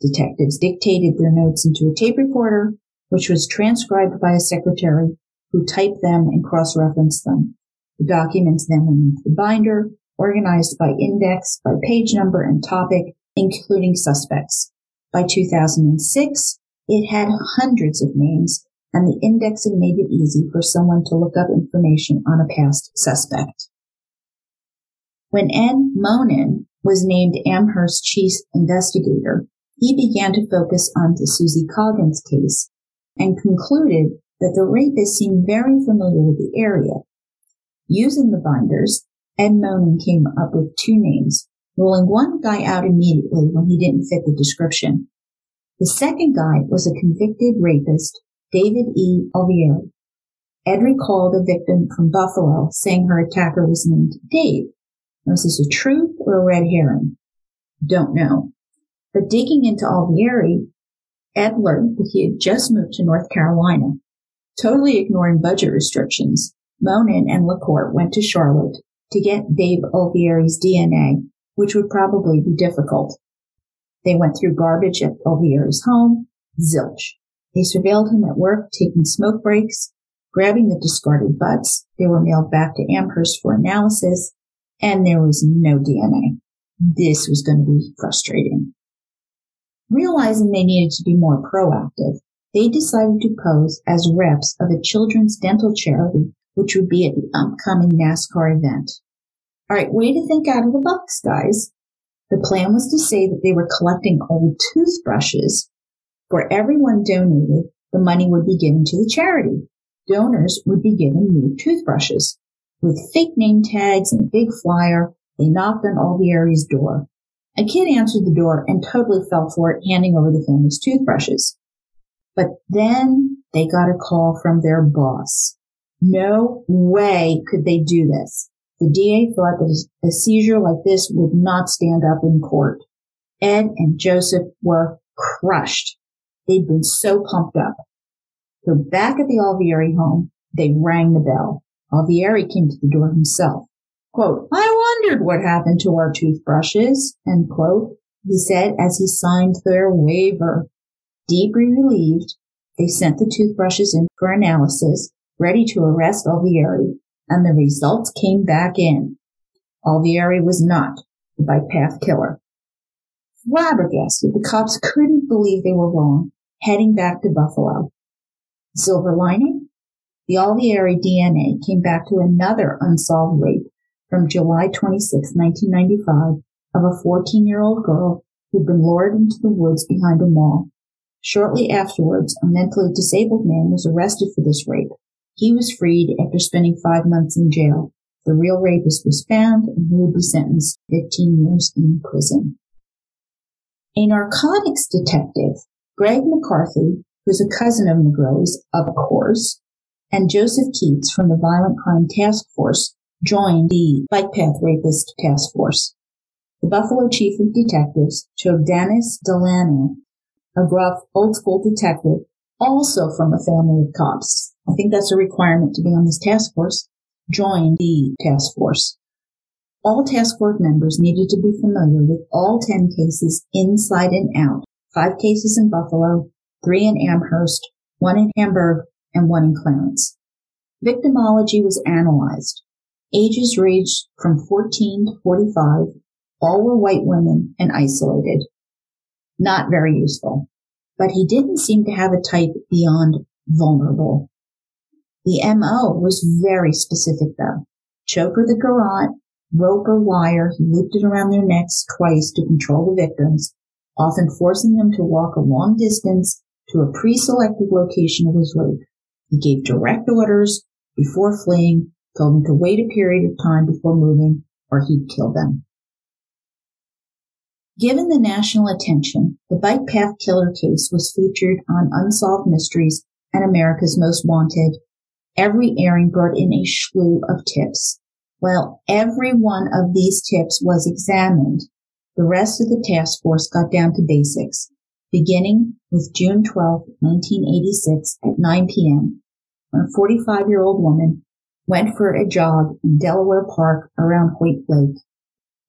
Detectives dictated their notes into a tape recorder, which was transcribed by a secretary who typed them and cross-referenced them. The documents then went into the binder, organized by index, by page number and topic, including suspects. By 2006, it had hundreds of names, and the indexing made it easy for someone to look up information on a past suspect. When Ed Monin was named Amherst chief investigator, he began to focus on the Susie Coggins case and concluded that the rapist seemed very familiar with the area. Using the binders, Ed Monin came up with two names, ruling one guy out immediately when he didn't fit the description. The second guy was a convicted rapist, David E. Alvieri. Ed recalled a victim from Buffalo saying her attacker was named Dave. Was this a truth or a red herring? Don't know. But digging into Alvieri, Ed learned that he had just moved to North Carolina. Totally ignoring budget restrictions, Monin and LaCourt went to Charlotte to get Dave Alvieri's DNA, which would probably be difficult. They went through garbage at Alvieri's home, zilch. They surveilled him at work, taking smoke breaks, grabbing the discarded butts. They were mailed back to Amherst for analysis, and there was no DNA. This was going to be frustrating. Realizing they needed to be more proactive, they decided to pose as reps of a children's dental charity, which would be at the upcoming NASCAR event. All right, way to think out of the box, guys. The plan was to say that they were collecting old toothbrushes. For everyone donated, the money would be given to the charity. Donors would be given new toothbrushes. With fake name tags and a big flyer, they knocked on Alvieri's door. A kid answered the door and totally fell for it, handing over the family's toothbrushes. But then they got a call from their boss. No way could they do this. The DA thought that a seizure like this would not stand up in court. Ed and Joseph were crushed. They'd been so pumped up. So back at the Alvieri home, they rang the bell. Alvieri came to the door himself. Quote, wondered what happened to our toothbrushes, end quote, he said as he signed their waiver. Deeply relieved, they sent the toothbrushes in for analysis, ready to arrest Alvieri and the results came back in. Alvieri was not the bike path killer. Flabbergasted, the cops couldn't believe they were wrong, heading back to Buffalo. Silver lining? The Alvieri DNA came back to another unsolved rape from July 26, 1995, of a 14-year-old girl who'd been lured into the woods behind a mall. Shortly afterwards, a mentally disabled man was arrested for this rape. He was freed after spending five months in jail. The real rapist was found and he would be sentenced to 15 years in prison. A narcotics detective, Greg McCarthy, who's a cousin of Megro's, of course, and Joseph Keats from the Violent Crime Task Force joined the Bike Path Rapist Task Force. The Buffalo Chief of Detectives, Dennis Delano, a gruff, old-school detective, also from a family of cops, I think that's a requirement to be on this task force, join the task force. All task force members needed to be familiar with all 10 cases inside and out. Five cases in Buffalo, three in Amherst, one in Hamburg, and one in Clarence. Victimology was analyzed. Ages ranged from 14 to 45. All were white women and isolated. Not very useful. But he didn't seem to have a type beyond vulnerable. The MO was very specific though. Choke or the garrote, rope or wire, he looped it around their necks twice to control the victims, often forcing them to walk a long distance to a pre-selected location of his rape. He gave direct orders before fleeing, told them to wait a period of time before moving, or he'd kill them. Given the national attention, the Bike Path Killer case was featured on Unsolved Mysteries and America's Most Wanted Every airing brought in a slew of tips. While every one of these tips was examined, the rest of the task force got down to basics, beginning with June 12, 1986 at 9 p.m. when a 45 year old woman went for a jog in Delaware Park around Hoyt Lake.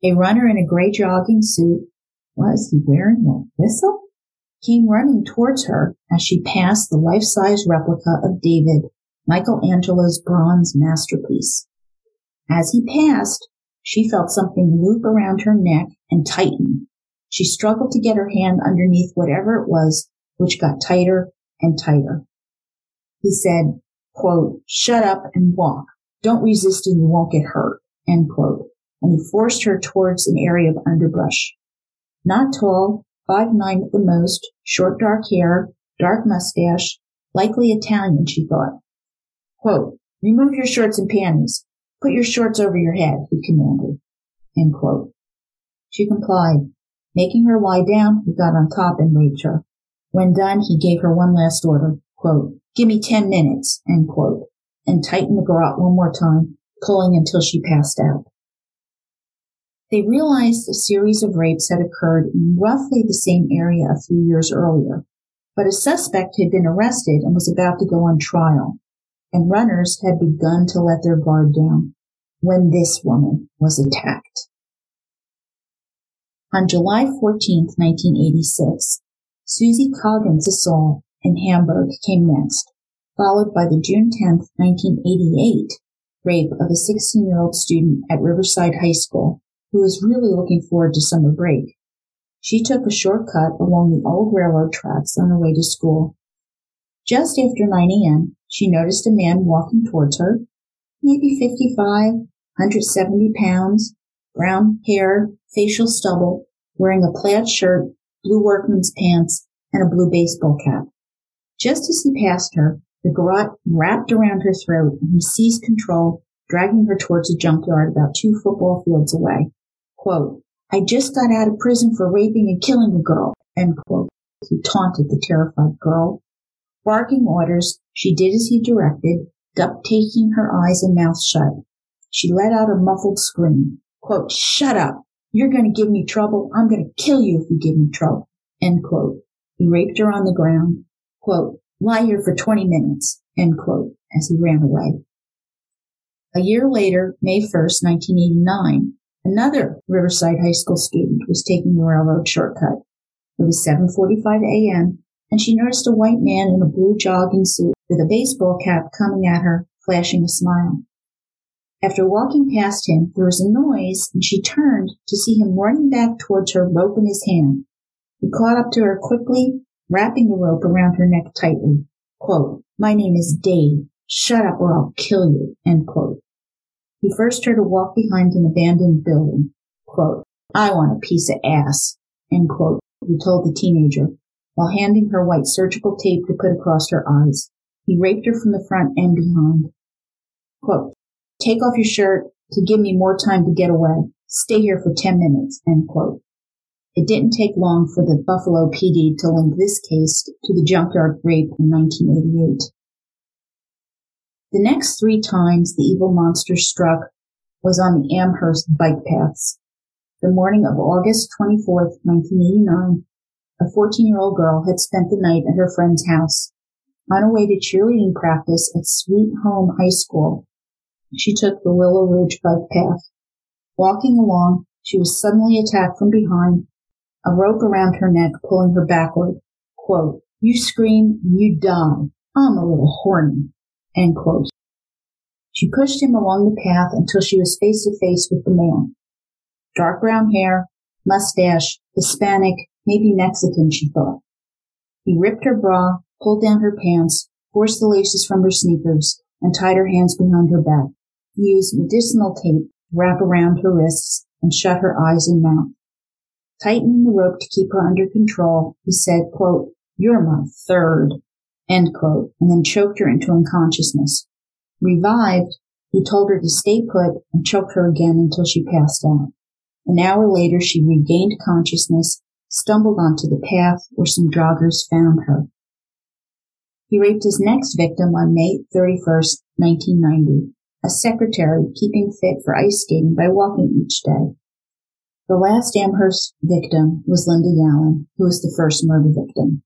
A runner in a gray jogging suit, was he wearing a whistle? Came running towards her as she passed the life-size replica of David Michelangelo's bronze masterpiece. As he passed, she felt something loop around her neck and tighten. She struggled to get her hand underneath whatever it was, which got tighter and tighter. He said, quote, shut up and walk. Don't resist and you won't get hurt, end quote. And he forced her towards an area of underbrush. Not tall, five nine at the most, short dark hair, dark mustache, likely Italian, she thought. Quote, remove your shorts and panties. Put your shorts over your head, he commanded. End quote. She complied. Making her lie down, he got on top and raped her. When done, he gave her one last order, quote, give me ten minutes, end quote, and tightened the garrote one more time, pulling until she passed out. They realized a series of rapes had occurred in roughly the same area a few years earlier, but a suspect had been arrested and was about to go on trial, and runners had begun to let their guard down when this woman was attacked. On July 14, 1986, Susie Coggins' assault in Hamburg came next, followed by the June 10, 1988 rape of a 16-year-old student at Riverside High School who was really looking forward to summer break. She took a shortcut along the old railroad tracks on her way to school. Just after 9 a.m., she noticed a man walking towards her, maybe 55, 170 pounds, brown hair, facial stubble, wearing a plaid shirt, blue workman's pants, and a blue baseball cap. Just as he passed her, the garrote wrapped around her throat and he seized control, dragging her towards a junkyard about two football fields away. Quote, I just got out of prison for raping and killing a girl, end quote. He taunted the terrified girl. Barking orders, she did as he directed, duct taping her eyes and mouth shut. She let out a muffled scream. Quote, shut up. You're going to give me trouble. I'm going to kill you if you give me trouble. End quote. He raped her on the ground. Quote, lie here for 20 minutes. End quote, as he ran away. A year later, May 1st, 1989, Another Riverside High School student was taking the railroad shortcut. It was 7:45 a.m. and she noticed a white man in a blue jogging suit with a baseball cap coming at her, flashing a smile. After walking past him, there was a noise and she turned to see him running back towards her, rope in his hand. He caught up to her quickly, wrapping the rope around her neck tightly. Quote, my name is Dave. Shut up or I'll kill you. End quote. He forced her to walk behind an abandoned building. Quote, I want a piece of ass, end quote, he told the teenager, while handing her white surgical tape to put across her eyes. He raped her from the front and behind. Quote, take off your shirt to give me more time to get away. Stay here for 10 minutes, end quote. It didn't take long for the Buffalo PD to link this case to the junkyard rape in 1988. The next three times the evil monster struck was on the Amherst bike paths. The morning of August 24, 1989, a 14 year old girl had spent the night at her friend's house. On her way to cheerleading practice at Sweet Home High School, she took the Willow Ridge bike path. Walking along, she was suddenly attacked from behind, a rope around her neck pulling her backward. Quote, you scream, you die. I'm a little horny. End quote. She pushed him along the path until she was face to face with the man. Dark brown hair, mustache, Hispanic, maybe Mexican, she thought. He ripped her bra, pulled down her pants, forced the laces from her sneakers, and tied her hands behind her back. He used medicinal tape to wrap around her wrists and shut her eyes and mouth. Tightening the rope to keep her under control, he said, quote, You're my third, end quote, and then choked her into unconsciousness. Revived, he told her to stay put and choked her again until she passed out. An hour later, she regained consciousness, stumbled onto the path where some joggers found her. He raped his next victim on May 31st, 1990, a secretary keeping fit for ice skating by walking each day. The last Amherst victim was Linda Yalem, who was the first murder victim.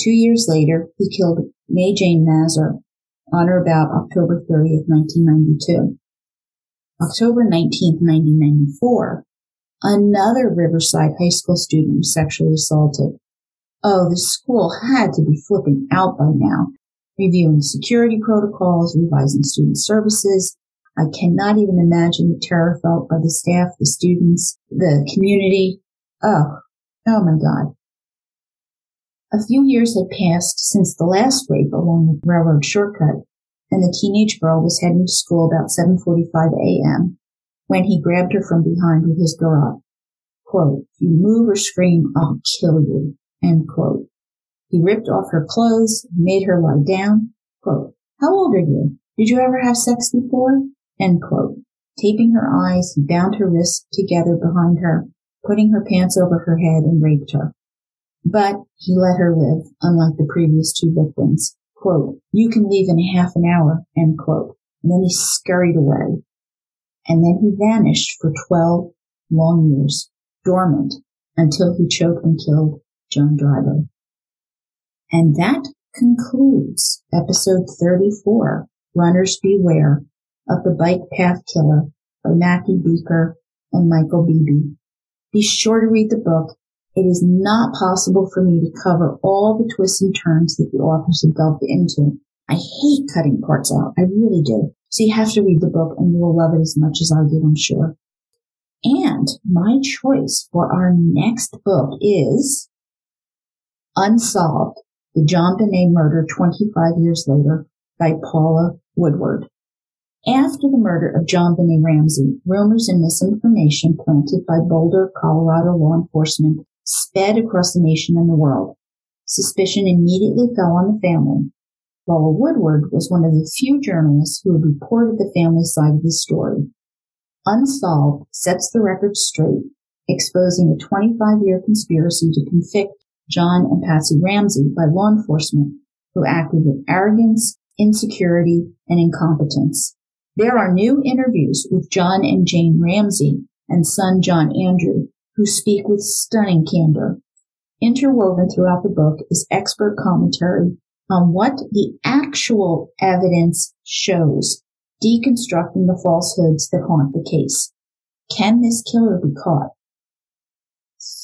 Two years later, he killed Majane Mazur on or about October 30th, 1992. October 19th, 1994, another Riverside High School student was sexually assaulted. Oh, the school had to be flipping out by now, reviewing security protocols, revising student services, I cannot even imagine the terror felt by the staff, the students, the community. Oh, oh my God. A few years had passed since the last rape along the railroad shortcut, and the teenage girl was heading to school about 7.45 a.m. when he grabbed her from behind with his garrote. Quote, if you move or scream, I'll kill you. End quote. He ripped off her clothes, made her lie down. Quote, how old are you? Did you ever have sex before? End quote. Taping her eyes, he bound her wrists together behind her, putting her pants over her head and raped her. But he let her live, unlike the previous two victims. Quote, you can leave in half an hour, end quote. And then he scurried away. And then he vanished for 12 long years, dormant, until he choked and killed Joan Diver. And that concludes episode 34, Runners Beware, of the Bike Path Killer by Maki Becker and Michael Beebe. Be sure to read the book it is not possible for me to cover all the twists and turns that the authors have delved into. I hate cutting parts out. I really do. So you have to read the book and you will love it as much as I did, I'm sure. And my choice for our next book is Unsolved, the JonBenét Murder 25 Years Later by Paula Woodward. After the murder of JonBenét Ramsey, rumors and misinformation planted by Boulder, Colorado law enforcement sped across the nation and the world. Suspicion immediately fell on the family. Paula Woodward was one of the few journalists who reported the family side of the story. Unsolved sets the record straight, exposing a 25 year conspiracy to convict John and Patsy Ramsey by law enforcement who acted with arrogance, insecurity, and incompetence. There are new interviews with John and Jane Ramsey and son John Andrew who speak with stunning candor. Interwoven throughout the book is expert commentary on what the actual evidence shows, deconstructing the falsehoods that haunt the case. Can this killer be caught?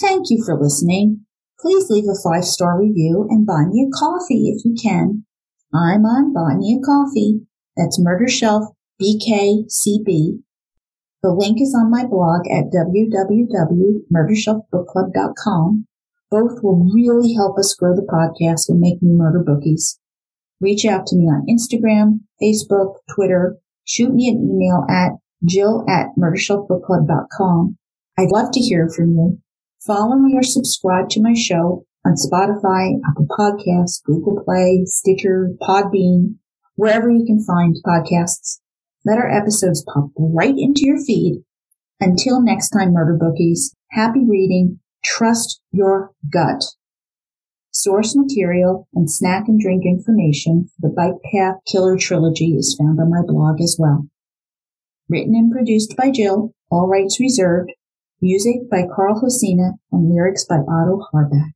Thank you for listening. Please leave a five star review and buy me a coffee if you can. I'm on Buy Me a Coffee. That's Murder Shelf BKCB the link is on my blog at www.murdershelfbookclub.com. Both will really help us grow the podcast and make new murder bookies. Reach out to me on Instagram, Facebook, Twitter. Shoot me an email at jill at murdershelfbookclub.com. I'd love to hear from you. Follow me or subscribe to my show on Spotify, Apple Podcasts, Google Play, Stitcher, Podbean, wherever you can find podcasts. Let our episodes pop right into your feed. Until next time, murder bookies, happy reading, trust your gut. Source material and snack and drink information for the Bike Path Killer Trilogy is found on my blog as well. Written and produced by Jill, all rights reserved. Music by Karl Hoschna and lyrics by Otto Harbach.